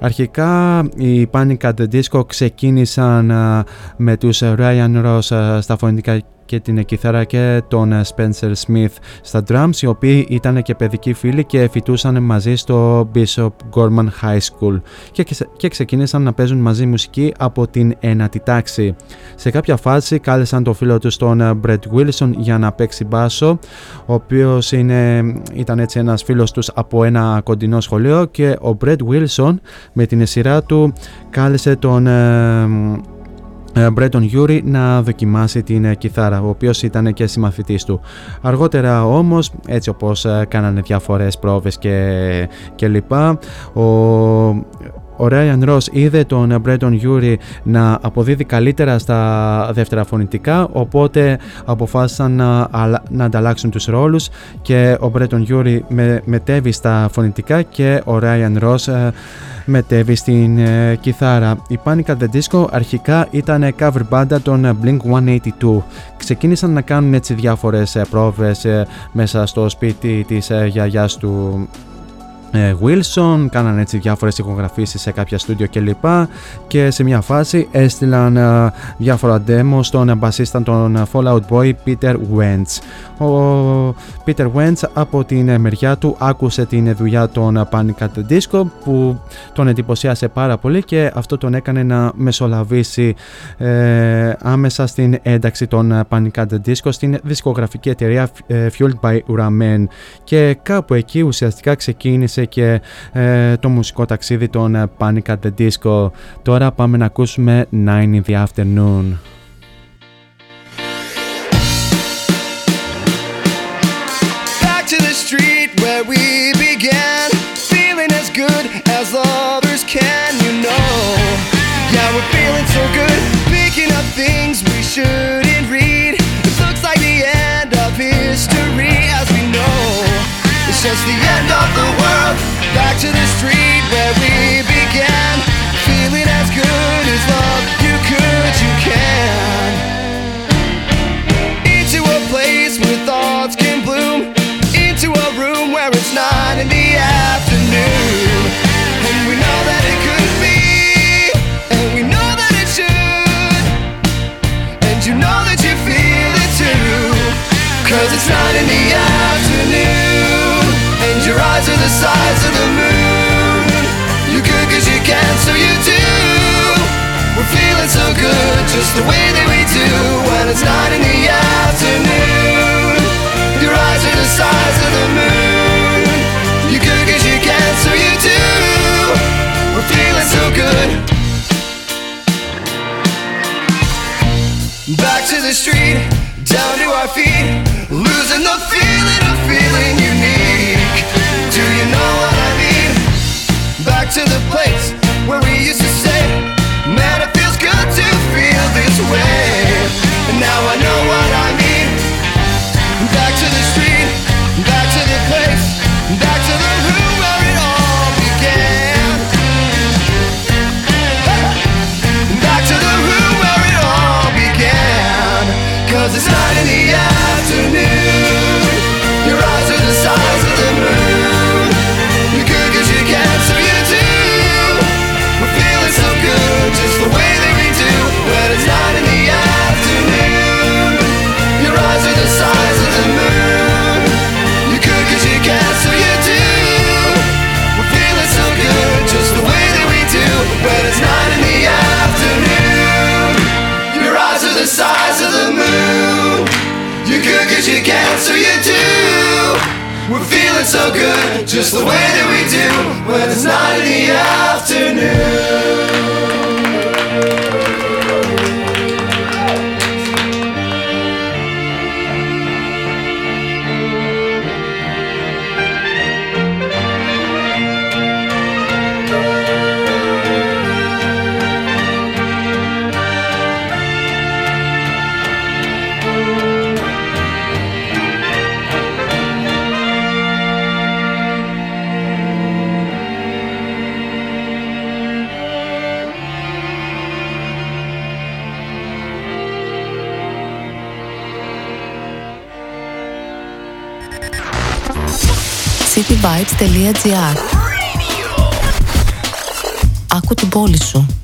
Αρχικά οι Panic at the Disco ξεκίνησαν α, με τους Ryan Ross α, στα φωνητικά και την κιθάρα και τον Spencer Smith στα drums οι οποίοι ήταν και παιδικοί φίλοι και φοιτούσαν μαζί στο Bishop Gorman High School και, και ξεκίνησαν να παίζουν μαζί μουσική από την ένατη τάξη. Σε κάποια φάση κάλεσαν το φίλο τους τον Brett Wilson για να παίξει μπάσο ο οποίος είναι, ήταν έτσι ένας φίλος τους από ένα κοντινό σχολείο και ο Brett Wilson με την σειρά του κάλεσε τον ε, Brendon Urie να δοκιμάσει την ε, κιθάρα, ο οποίος ήταν και συμμαθητής του. Αργότερα όμως, έτσι όπως ε, κάνανε διάφορες πρόβες και, και λοιπά, ο, ο Ryan Ross είδε τον Brendon Urie να αποδίδει καλύτερα στα δεύτερα φωνητικά, οπότε αποφάσισαν να, αλα- να ανταλλάξουν τους ρόλους και ο Brendon Urie με, μετέβη στα φωνητικά και ο Ryan Ross ε, μετέβη στην ε, κιθάρα. Η Panic at the Disco αρχικά ήταν cover μπάντα των Blink-182. Ξεκίνησαν να κάνουν έτσι διάφορες ε, πρόβες ε, μέσα στο σπίτι της ε, γιαγιάς του ε, Wilson, κάνανε έτσι διάφορες ηχογραφήσεις σε κάποια στούντιο κλπ. Και σε μια φάση έστειλαν ε, διάφορα demo στον μπασίστα των Fallout Boy Peter Wentz. Ο Peter Wentz από την ε, μεριά του άκουσε την δουλειά των Panic at the Disco που τον εντυπωσίασε πάρα πολύ και αυτό τον έκανε να μεσολαβήσει ε, άμεσα στην ένταξη των Panic at the Disco στην δισκογραφική εταιρεία ε, Fueled by Ramen και κάπου εκεί ουσιαστικά ξεκίνησε και ε, το μουσικό ταξίδι των ε, Panic at the Disco. Τώρα πάμε να ακούσουμε 9 in the Afternoon. Back to the street where we began, feeling as good as lovers can, you know. Yeah, we're feeling so good, picking up things we shouldn't read. It looks like the end of history as we know. It's just the end of the world. Back to the street where we began, feeling as good as love you could, you can. Into a place where thoughts can bloom. Into a room where it's not in the afternoon. And we know that it could be and we know that it should. And you know that you feel it too. Cause it's not in the the size of the moon you good cause you can so you do we're feeling so good just the way that we do when it's nine in the afternoon. Your eyes are the size of the moon. You good cause you can, so you do. We're feeling so good. Back to the street, down to our feet, losing the feeling of feeling you know to the place where we used to say, Man, it feels good to feel this way. And now I know why. as you can, so you do. We're feeling so good, just the way that we do when it's not in the afternoon. radiovibes.gr Άκου την πόλη σου.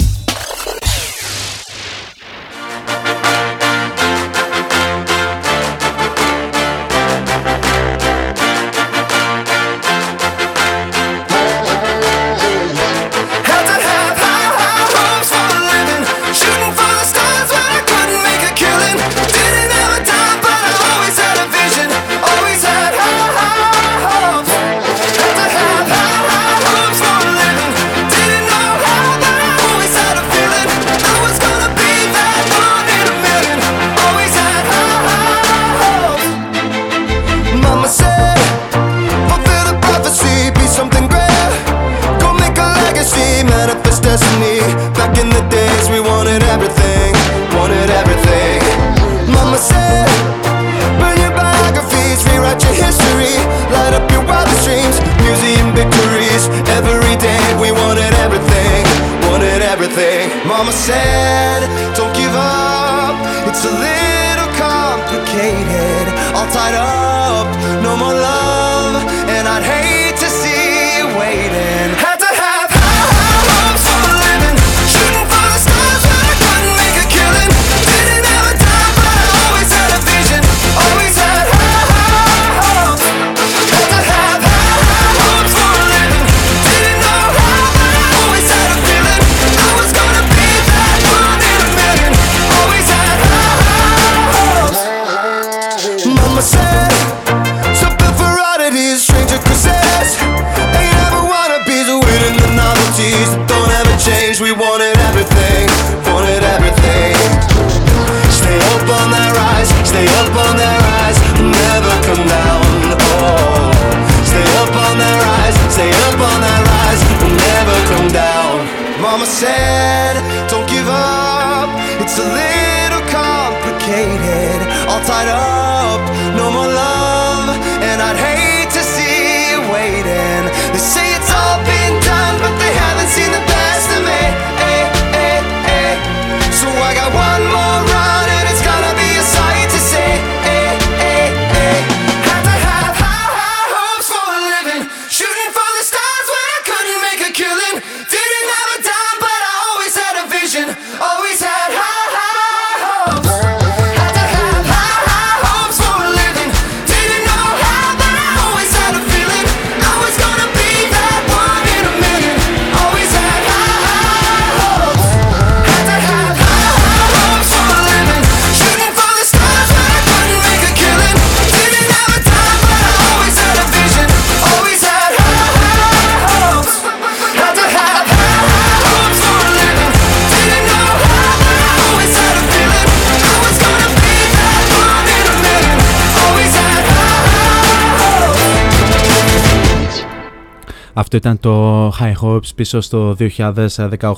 Αυτό ήταν το High Hopes πίσω στο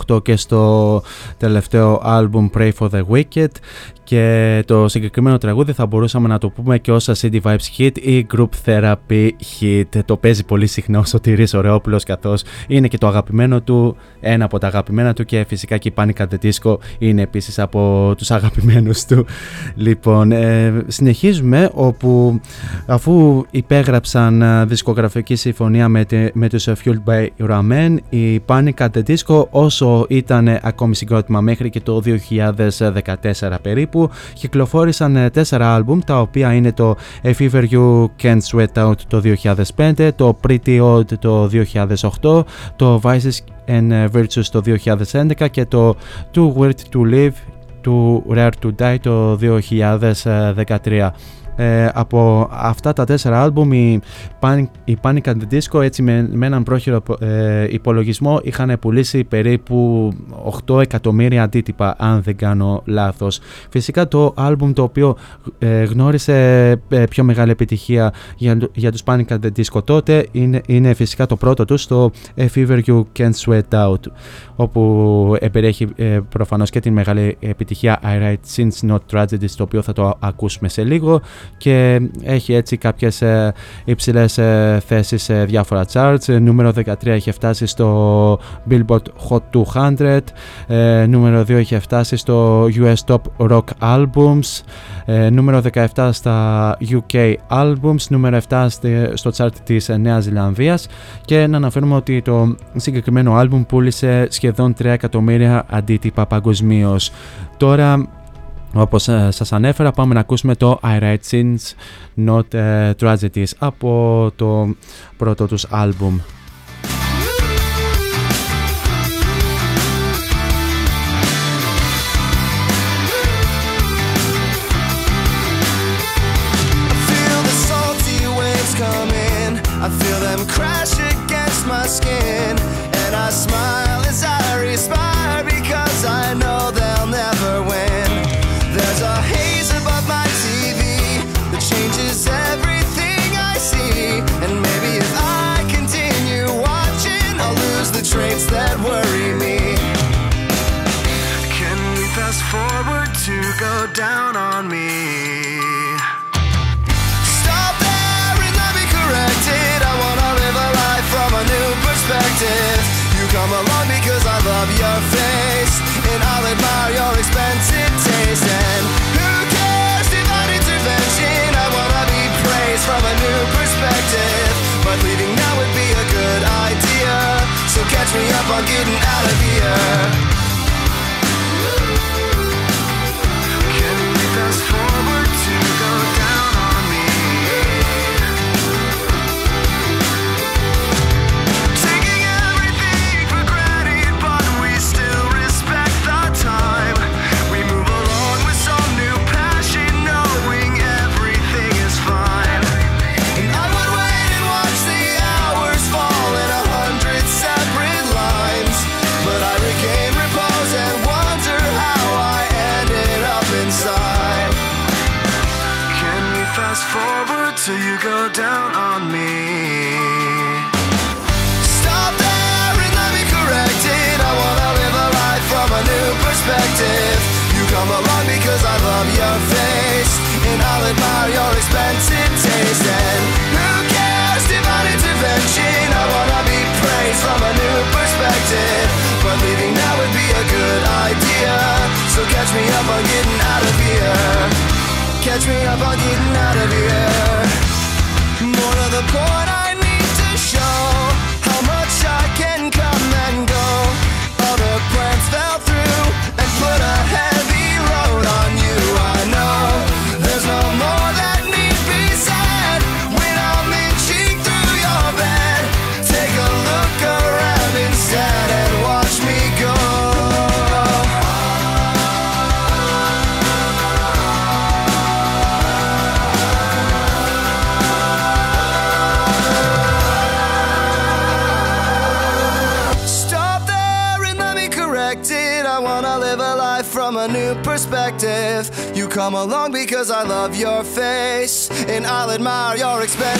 2018 και στο τελευταίο album Pray for the Wicked και το συγκεκριμένο τραγούδι θα μπορούσαμε να το πούμε και ως City Vibes Hit ή Group Therapy Hit. Το παίζει πολύ συχνά ο Σωτηρής Ωρεόπουλος καθώς είναι και το αγαπημένο του, ένα από τα αγαπημένα του και φυσικά και η Panic at the Disco είναι επίσης από τους αγαπημένους του. Λοιπόν, ε, συνεχίζουμε όπου αφού υπέγραψαν ε, δισκογραφική συμφωνία με, με τους Fueled by Ramen η Panic at the Disco όσο ήταν ακόμη συγκρότημα μέχρι και το 2014 περίπου κυκλοφόρησαν ε, τέσσερα άλμπουμ τα οποία είναι το A Fever You Can't Sweat Out το 2005, το Pretty Odd το 2008, το Vices and Virtues το 2011 και το Too Weird to Live to Rare to Die το 2013. Ε, από αυτά τα τέσσερα άλμπουμ η Panic, η Panic at the Disco έτσι με, με έναν πρόχειρο ε, υπολογισμό είχαν πουλήσει περίπου 8 εκατομμύρια αντίτυπα αν δεν κάνω λάθος. Φυσικά το άλμπουμ το οποίο ε, γνώρισε ε, πιο μεγάλη επιτυχία για, για τους Panic at the Disco τότε είναι, είναι φυσικά το πρώτο τους το A Fever You Can't Sweat Out όπου περιέχει ε, προφανώς και την μεγάλη επιτυχία I Write Since Not Tragedies το οποίο θα το ακούσουμε σε λίγο και έχει έτσι κάποιες ε, υψηλές ε, θέσεις σε διάφορα charts. Ε, νούμερο 13 έχει φτάσει στο Billboard Hot 200, ε, νούμερο 2 έχει φτάσει στο US Top Rock Albums, ε, νούμερο 17 στα UK Albums, νούμερο 7 στο chart της Νέας Ζηλανδίας και να αναφέρουμε ότι το συγκεκριμένο album πούλησε σχεδόν 3 εκατομμύρια αντίτυπα παγκοσμίως. Τώρα όπως ε, σας ανέφερα πάμε να ακούσουμε το I Write Sins Not uh, Tragedies από το πρώτο τους άλμπουμ. Getting out because I love your face, and I'll admire your expensive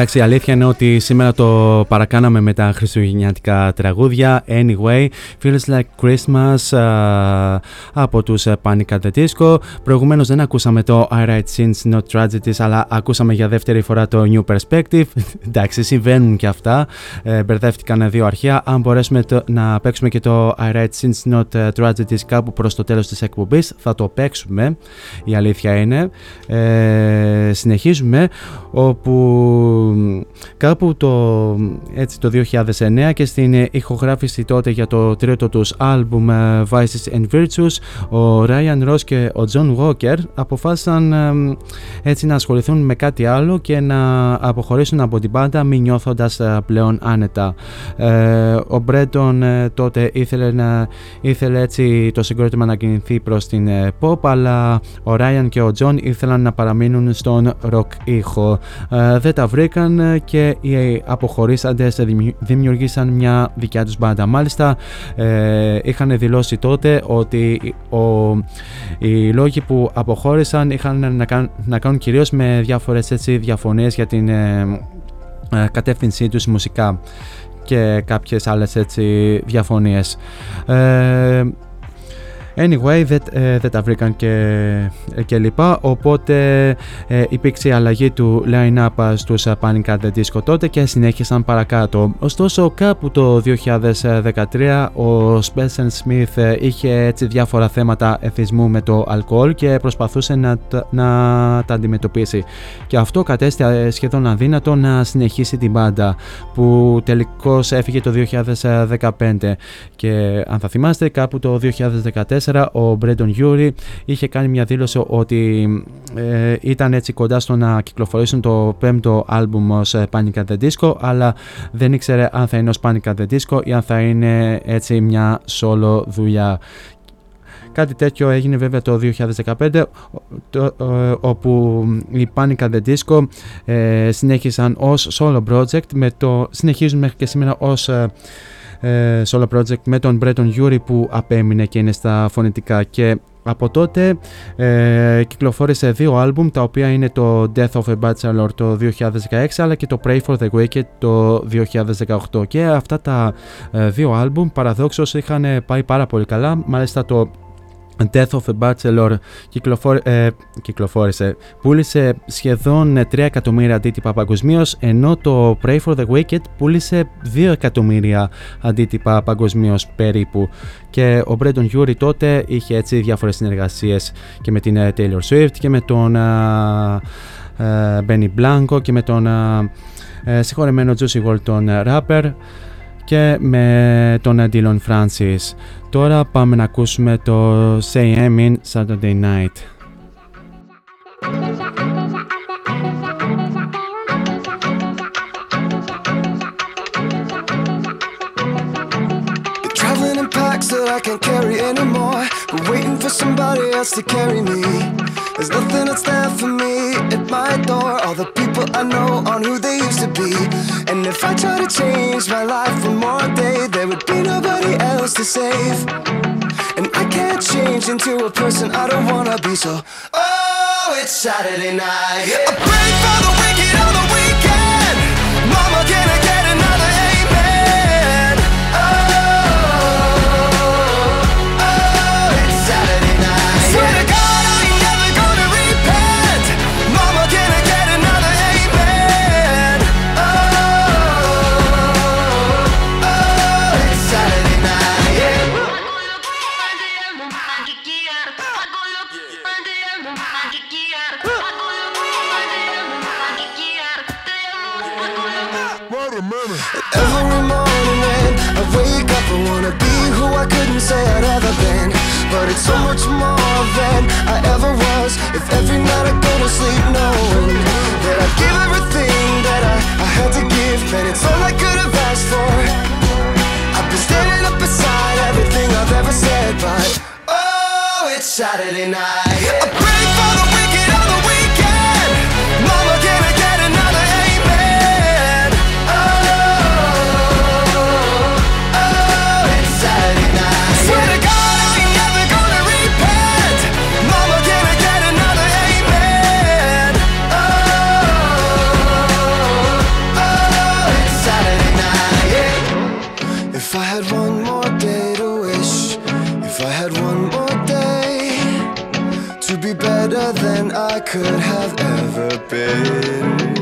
Εντάξει, η αλήθεια είναι ότι σήμερα το παρακάναμε με τα χριστουγεννιάτικα τραγούδια. Anyway, Feels Like Christmas από τους ε, Panic at the Disco. Προηγουμένως δεν ακούσαμε το I Write Sins Not Tragedies αλλά ακούσαμε για δεύτερη φορά το New Perspective. Εντάξει, συμβαίνουν και αυτά. Ε, μπερδεύτηκαν δύο αρχεία. Αν μπορέσουμε να παίξουμε και το I Write Sins Not Tragedies κάπου προς το τέλος της εκπομπής. θα το παίξουμε. Η αλήθεια είναι. Ε, συνεχίζουμε όπου κάπου το, έτσι, το 2009 και στην ηχογράφηση τότε για το το τους άλμπουμ ε, Vices and Virtues, ο Ryan Ross και ο John Walker αποφάσισαν ε, έτσι να ασχοληθούν με κάτι άλλο και να αποχωρήσουν από την πάντα μη νιώθοντας ε, πλέον άνετα. Ο Μπρέτον τότε ήθελε, να, ήθελε έτσι το συγκρότημα να κινηθεί προς την pop αλλά ο Ryan και ο John ήθελαν να παραμείνουν στον rock ήχο. Δεν τα βρήκαν και οι αποχωρήσαντες δημιουργήσαν μια δικιά τους μπάντα. Μάλιστα ε, είχαν δηλώσει τότε ότι ο, οι λόγοι που αποχώρησαν είχαν να, κάνουν, να κάνουν κυρίως με διάφορες έτσι, διαφωνίες για την ε, ε, κατεύθυνσή τους μουσικά και κάποιες άλλες έτσι, διαφωνίες. Ε, Anyway, δεν, ε, δεν τα βρήκαν και, ε, και λοιπά, οπότε ε, υπήρξε η αλλαγή του line-up στους Panic at the Disco τότε και συνέχισαν παρακάτω. Ωστόσο, κάπου το 2013 ο Spencer Smith είχε έτσι διάφορα θέματα εθισμού με το αλκοόλ και προσπαθούσε να, να τα αντιμετωπίσει. Και αυτό κατέστη σχεδόν αδύνατο να συνεχίσει την μπάντα που τελικώς έφυγε το 2015 και αν θα θυμάστε κάπου το 2014 ο Brendon Urie είχε κάνει μια δήλωση ότι ε, ήταν έτσι κοντά στο να κυκλοφορήσουν το πέμπτο άλμπουμ ως ε, Panic at the Disco αλλά δεν ήξερε αν θα είναι ως Panic at the Disco ή αν θα είναι έτσι μια solo δουλειά. Κάτι τέτοιο έγινε βέβαια το 2015 όπου οι Panic at the Disco ε, συνέχισαν ως solo project με το, συνεχίζουν μέχρι και σήμερα ως ε, solo project με τον Breton Yuri που απέμεινε και είναι στα φωνητικά. Και από τότε ε, κυκλοφόρησε δύο άλμπουμ τα οποία είναι το Death of a Bachelor το 2016 αλλά και το Pray for the Wicked το 2018 και αυτά τα ε, δύο άλμπουμ παραδόξως είχαν πάει πάρα πολύ καλά. Μάλιστα το Death of a Bachelor ε, κυκλοφόρησε. Πούλησε σχεδόν 3 εκατομμύρια αντίτυπα παγκοσμίως, ενώ το Pray for the Wicked πούλησε 2 εκατομμύρια αντίτυπα παγκοσμίως περίπου. Και ο Brandon Urie τότε είχε έτσι διάφορες συνεργασίες και με την ε, Taylor Swift και με τον uh, Benny Blanco και με τον uh, συγχωρεμένο Juicy WRLD τον rapper και με τον Dylan Francis. Τώρα πάμε να ακούσουμε το Say Amen Saturday Night. that I can't carry anymore. But waiting for somebody else to carry me. There's nothing that's there for me at my door. All the people I know aren't who they used to be. And if I try to change my life one more day, there would be nobody else to save. And I can't change into a person I don't wanna be. So, oh, it's Saturday night. I pray for the wicked on the weekend. I say I'd ever been. But it's so much more than I ever was. If every night I go to sleep knowing that I give everything that I, I had to give, man, it's all I could have asked for. I've been standing up beside everything I've ever said, but oh, it's Saturday night. Been.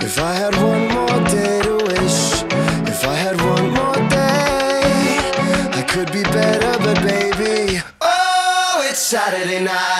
If I had one more day to wish, if I had one more day, I could be better, but baby, oh, it's Saturday night.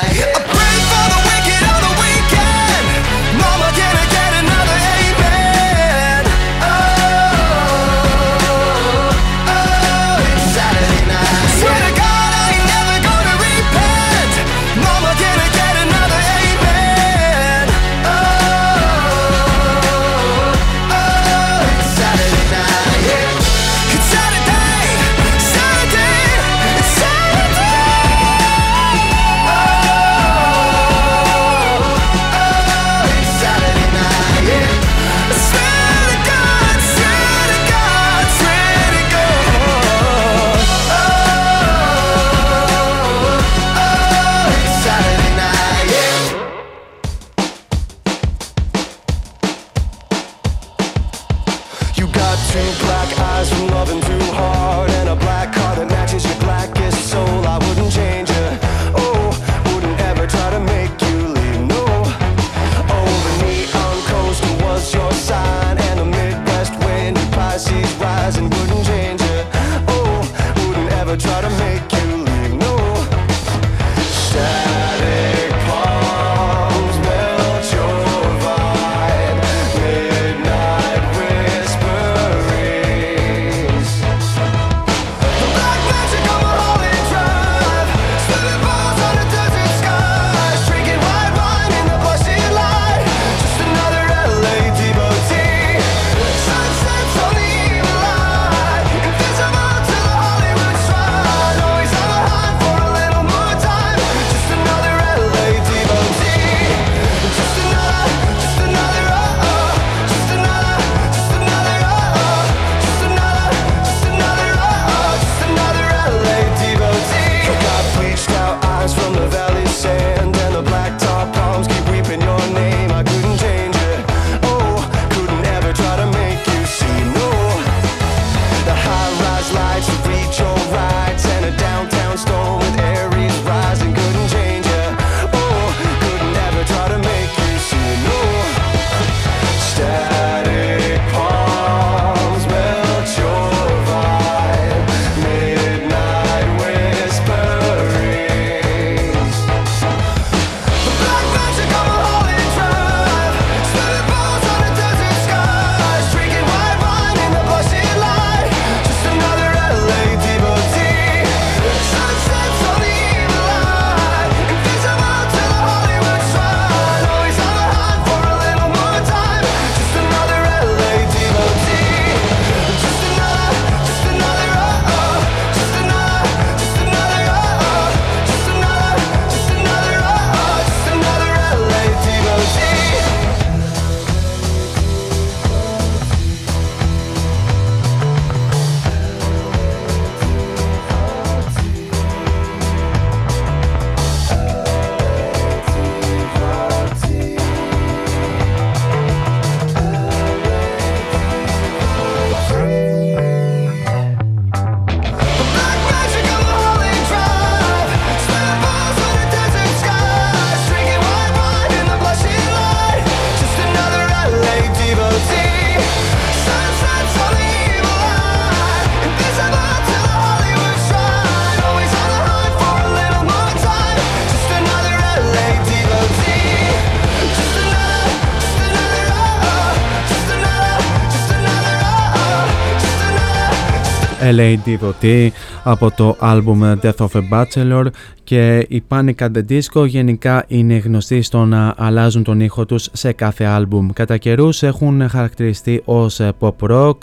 LAD Dottie από το album Death of a Bachelor και η Panic at the Disco γενικά είναι γνωστοί στο να αλλάζουν τον ήχο τους σε κάθε άλμπουμ. Κατά καιρούς έχουν χαρακτηριστεί ως pop rock,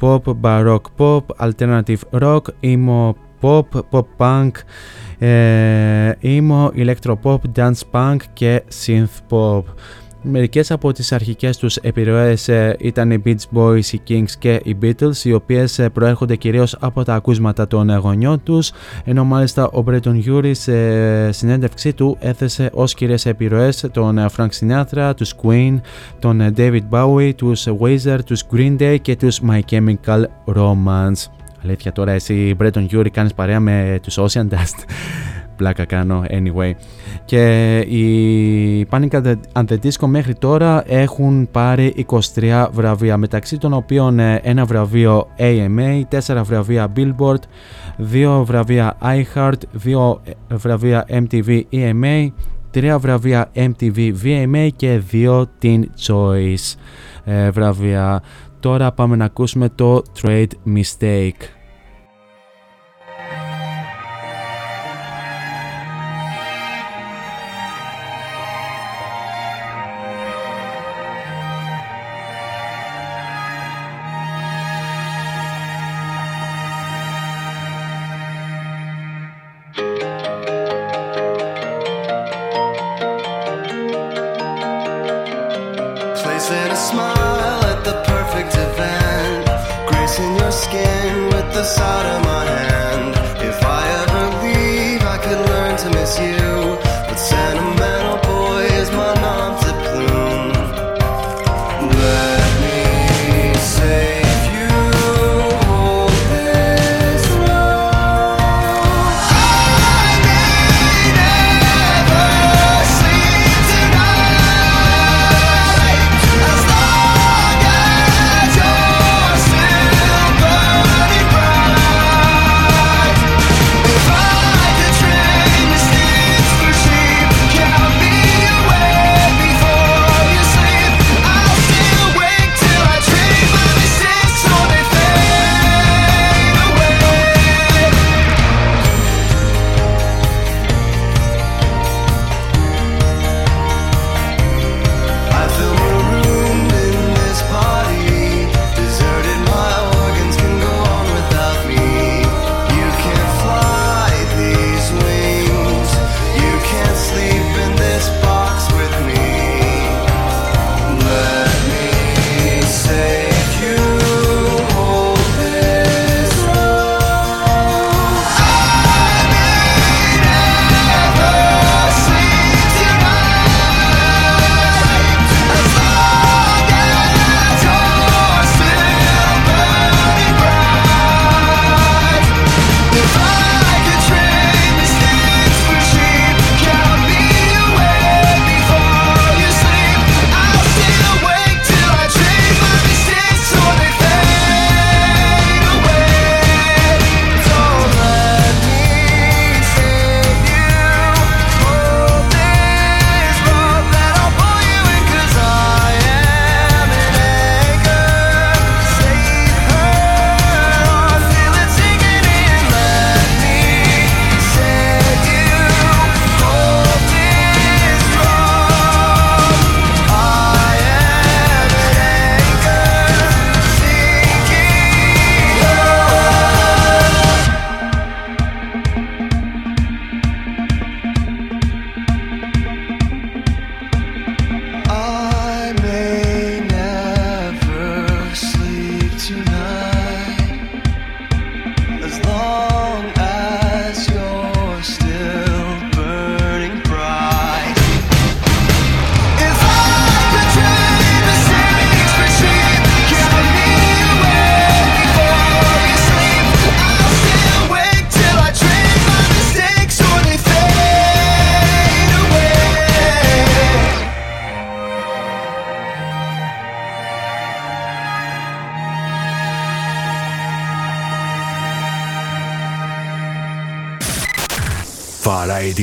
pop, baroque pop, alternative rock, emo pop, pop punk, ε, emo, electro pop, dance punk και synth pop. Μερικές από τις αρχικές τους επιρροές ε, ήταν οι Beach Boys, οι Kings και οι Beatles οι οποίες ε, προέρχονται κυρίως από τα ακούσματα των γονιών τους ενώ μάλιστα ο Bretton Urie σε συνέντευξή του έθεσε ως κυρίες επιρροές τον ε, Frank Sinatra, τους Queen, τον David Bowie, τους Weezer, τους Green Day και τους My Chemical Romance. Αλήθεια τώρα εσύ Bretton Urie κάνεις παρέα με τους Ocean Dust πλάκα κάνω anyway. Και οι Panic at the Disco μέχρι τώρα έχουν πάρει 23 βραβεία μεταξύ των οποίων ε, ένα βραβείο AMA, 4 βραβεία Billboard, 2 βραβεία iHeart, 2 ε, βραβεία MTV EMA, 3 βραβεία MTV VMA και 2 Teen Choice ε, βραβεία. Τώρα πάμε να ακούσουμε το Trade Mistake.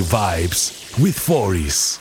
Vibes with Foris.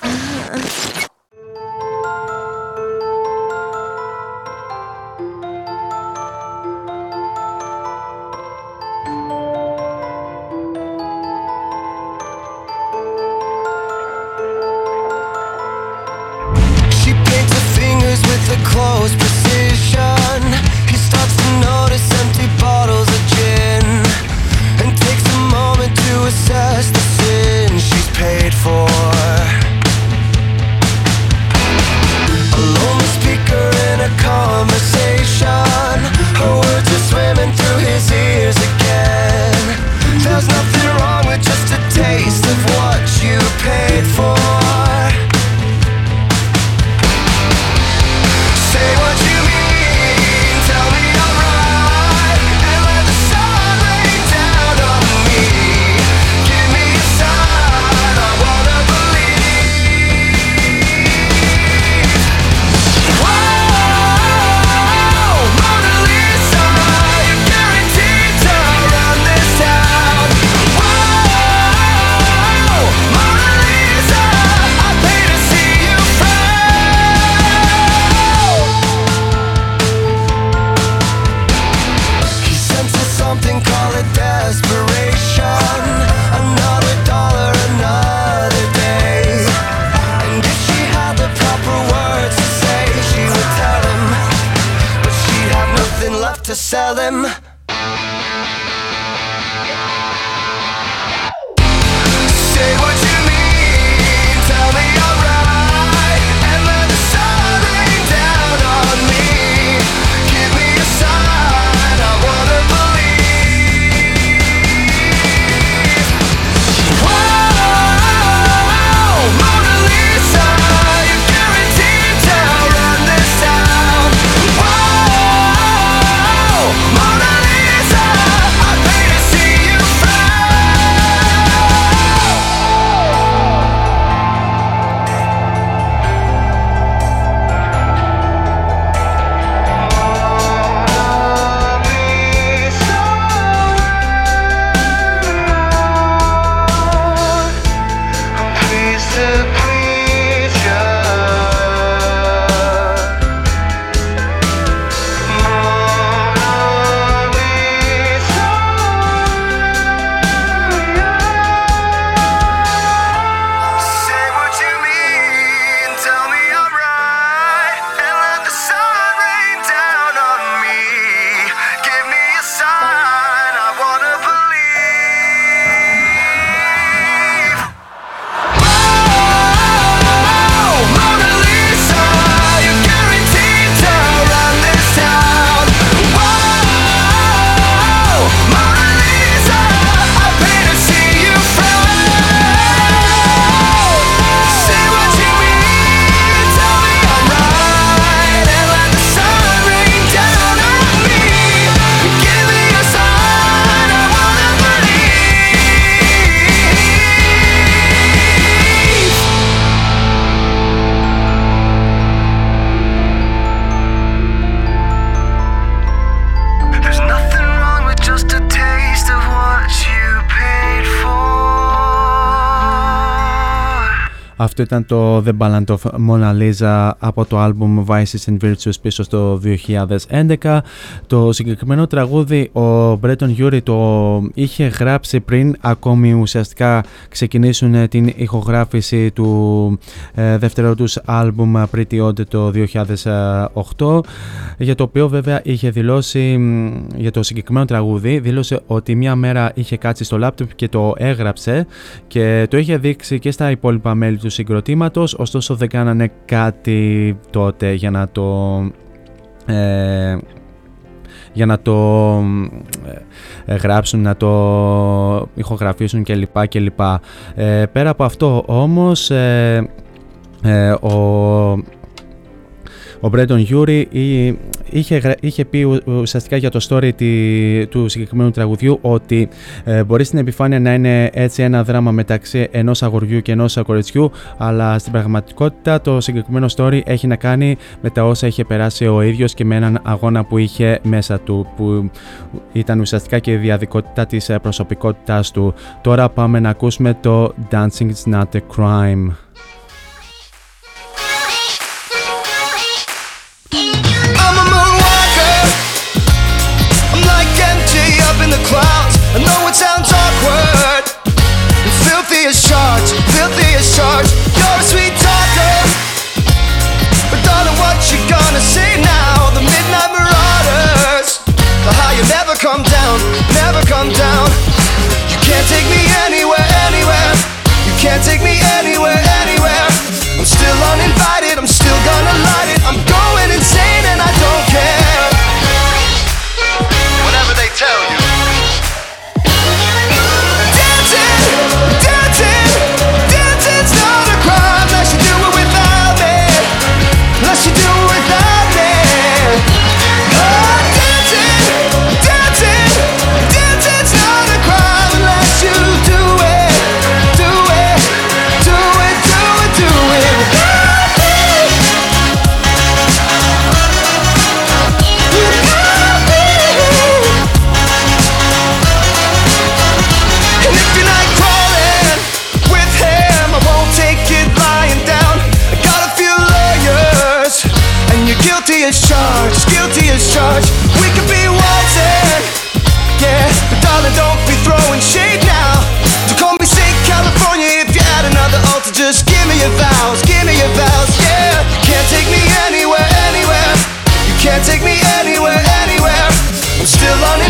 Αυτό ήταν το The Ballad of Mona Lisa από το album Vices and Virtues πίσω στο 2011. Το συγκεκριμένο τραγούδι ο Breton Urie το είχε γράψει πριν ακόμη ουσιαστικά ξεκινήσουν την ηχογράφηση του ε, δεύτερου τους album Pretty Odd το 2008 για το οποίο βέβαια είχε δηλώσει μ, για το συγκεκριμένο τραγούδι δήλωσε ότι μια μέρα είχε κάτσει στο λάπτοπ και το έγραψε και το είχε δείξει και στα υπόλοιπα μέλη του συγκροτήματος ωστόσο δεν κάνανε κάτι τότε για να το ε, για να το ε, γράψουν, να το ηχογραφήσουν κλπ. κλπ. Ε, πέρα από αυτό όμως ε, ε, ο ο Brendon Urie είχε, γρα- είχε πει ου- ουσιαστικά για το story τη- του συγκεκριμένου τραγουδιού ότι ε, μπορεί στην επιφάνεια να είναι έτσι ένα δράμα μεταξύ ενός αγοριού και ενός κοριτσιού αλλά στην πραγματικότητα το συγκεκριμένο story έχει να κάνει με τα όσα είχε περάσει ο ίδιος και με έναν αγώνα που είχε μέσα του που ήταν ουσιαστικά και η διαδικότητα της ε, προσωπικότητάς του. Τώρα πάμε να ακούσουμε το Dancing is not a crime. Sounds awkward. Filthy as charged, filthy as charged. You're a sweet talker. But darling, what you gonna say now? The midnight marauders. The how you never come down, never come down. You can't take me anywhere, anywhere. You can't take me anywhere, anywhere. I'm still uninvited, I'm still gonna light it. I'm going guilty. We could be waltzing, yeah, but darling, don't be throwing shade now. So call me St. California if you add another altar. Just give me your vows, give me your vows, yeah. You can't take me anywhere, anywhere. You can't take me anywhere, anywhere. I'm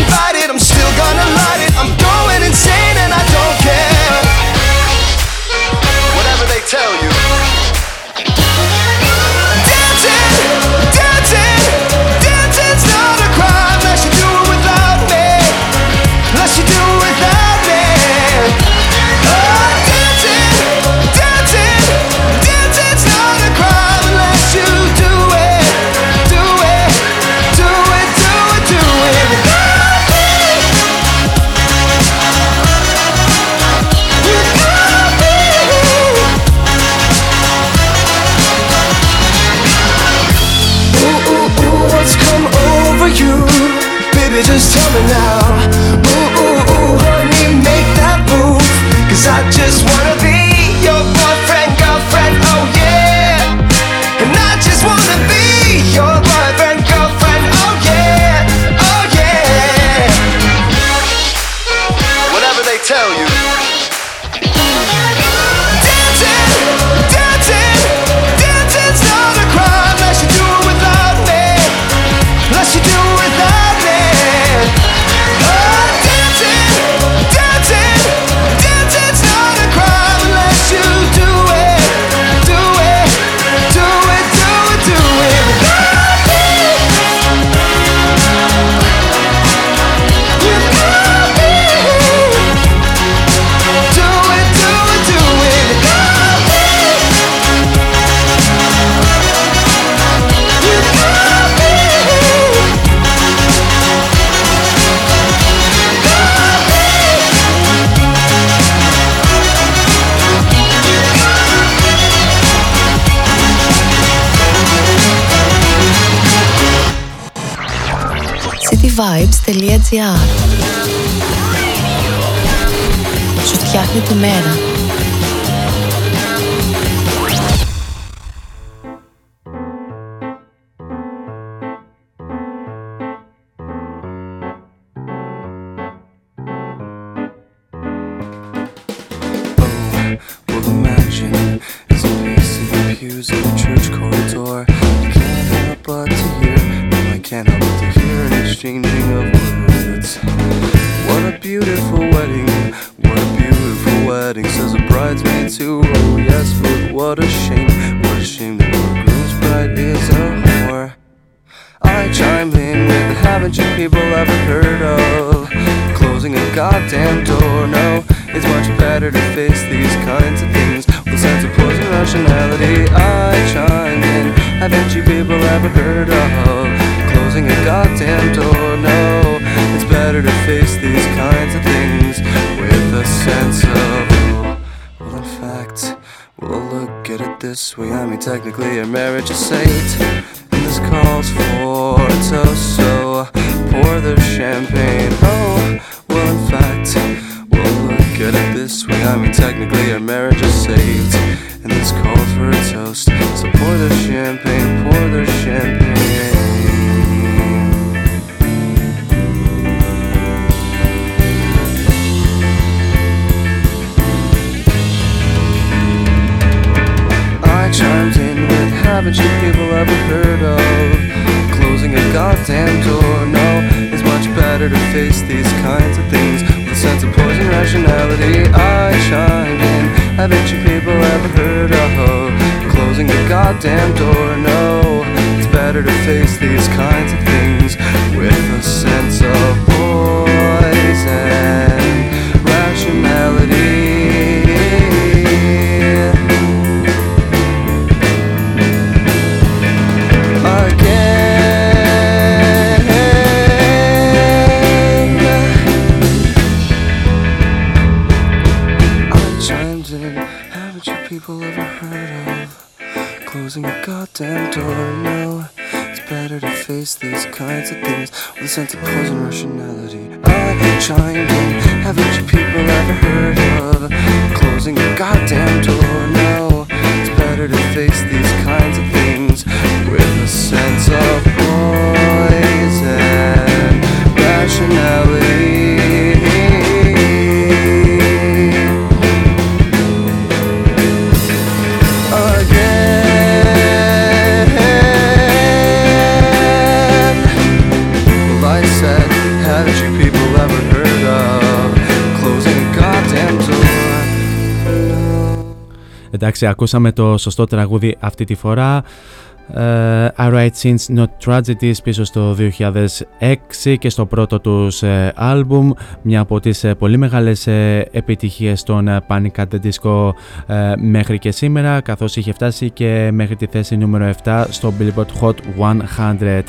Σουτιάχνει τη μέρα kinds of things with a sense of cause rationality. I chime in. Haven't you people ever heard? Εντάξει, ακούσαμε το σωστό τραγούδι αυτή τη φορά. Uh, I Write Since Not Tragedies πίσω στο 2006 και στο πρώτο τους uh, μια από τις ε, πολύ μεγάλες επιτυχίες των Panic at the Disco μέχρι και σήμερα καθώς είχε φτάσει και μέχρι τη θέση νούμερο 7 στο Billboard Hot 100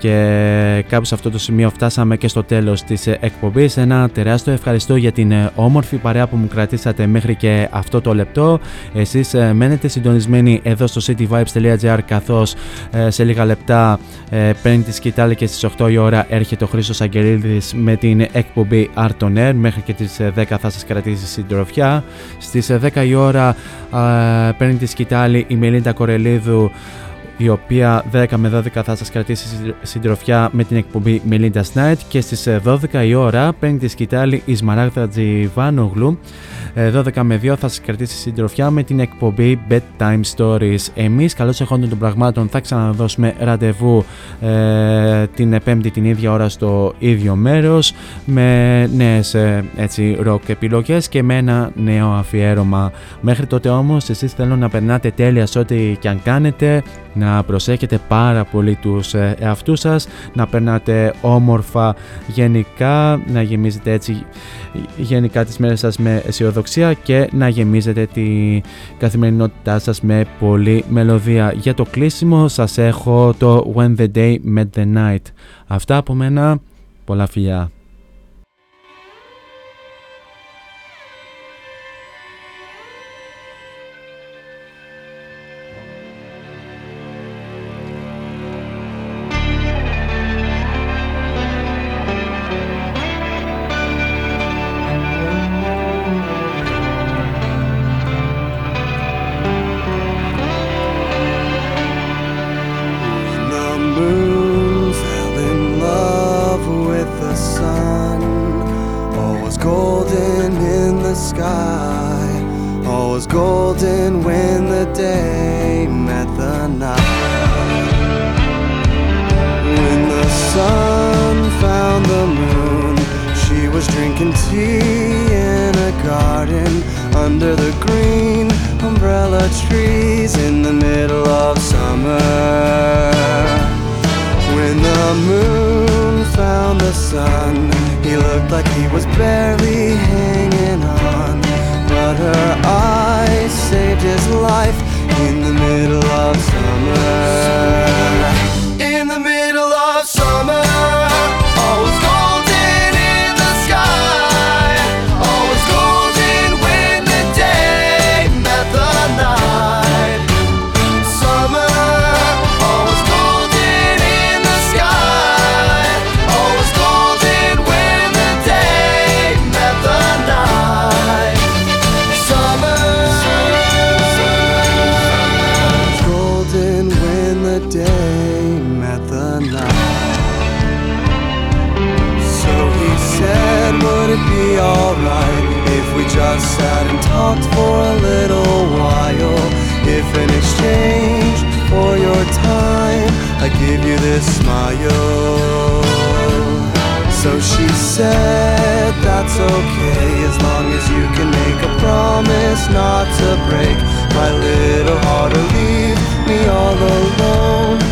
και κάπου σε αυτό το σημείο φτάσαμε και στο τέλος της εκπομπής. Ένα τεράστιο ευχαριστώ για την όμορφη παρέα που μου κρατήσατε μέχρι και αυτό το λεπτό. Εσείς μένετε συντονισμένοι εδώ στο cityvibes.gr καθώς σε λίγα λεπτά παίρνει τη σκητάλη και στις 8 η ώρα έρχεται ο Χρήστος Αγγελίδης με την εκπομπή Art on Air. Μέχρι και τις 10 θα σας κρατήσει συντροφιά. Στις 10 η ώρα παίρνει τη σκητάλη η Μελίντα Κορελίδου η οποία 10 με 12 θα σας κρατήσει συντροφιά με την εκπομπή Melinda's Night και στις 12 η ώρα παίρνει τη σκητάλη η Σμαράγδα Τζιβάνογλου 12 ε, με 2 θα σας κρατήσει συντροφιά με την εκπομπή Bedtime Stories. Εμείς καλώς εχόντων των πραγμάτων θα ξαναδώσουμε ραντεβού ε, την πέμπτη την ίδια ώρα στο ίδιο μέρος με νέες ε, έτσι rock επιλογές και με ένα νέο αφιέρωμα. Μέχρι τότε όμως εσείς θέλω να περνάτε τέλεια σε ό,τι και αν κάνετε, να προσέχετε πάρα πολύ τους ε, εαυτούς σας, να περνάτε όμορφα γενικά, να γεμίζετε έτσι γενικά τις μέρες σας με αισιοδοξία και να γεμίζετε τη καθημερινότητά σας με πολλή μελωδία. Για το κλείσιμο σας έχω το When the Day Met the Night. Αυτά από μένα, πολλά φιλιά. He looked like he was barely hanging on, but her eyes saved his life in the middle of summer. I give you this smile. So she said, That's okay, as long as you can make a promise not to break my little heart or leave me all alone.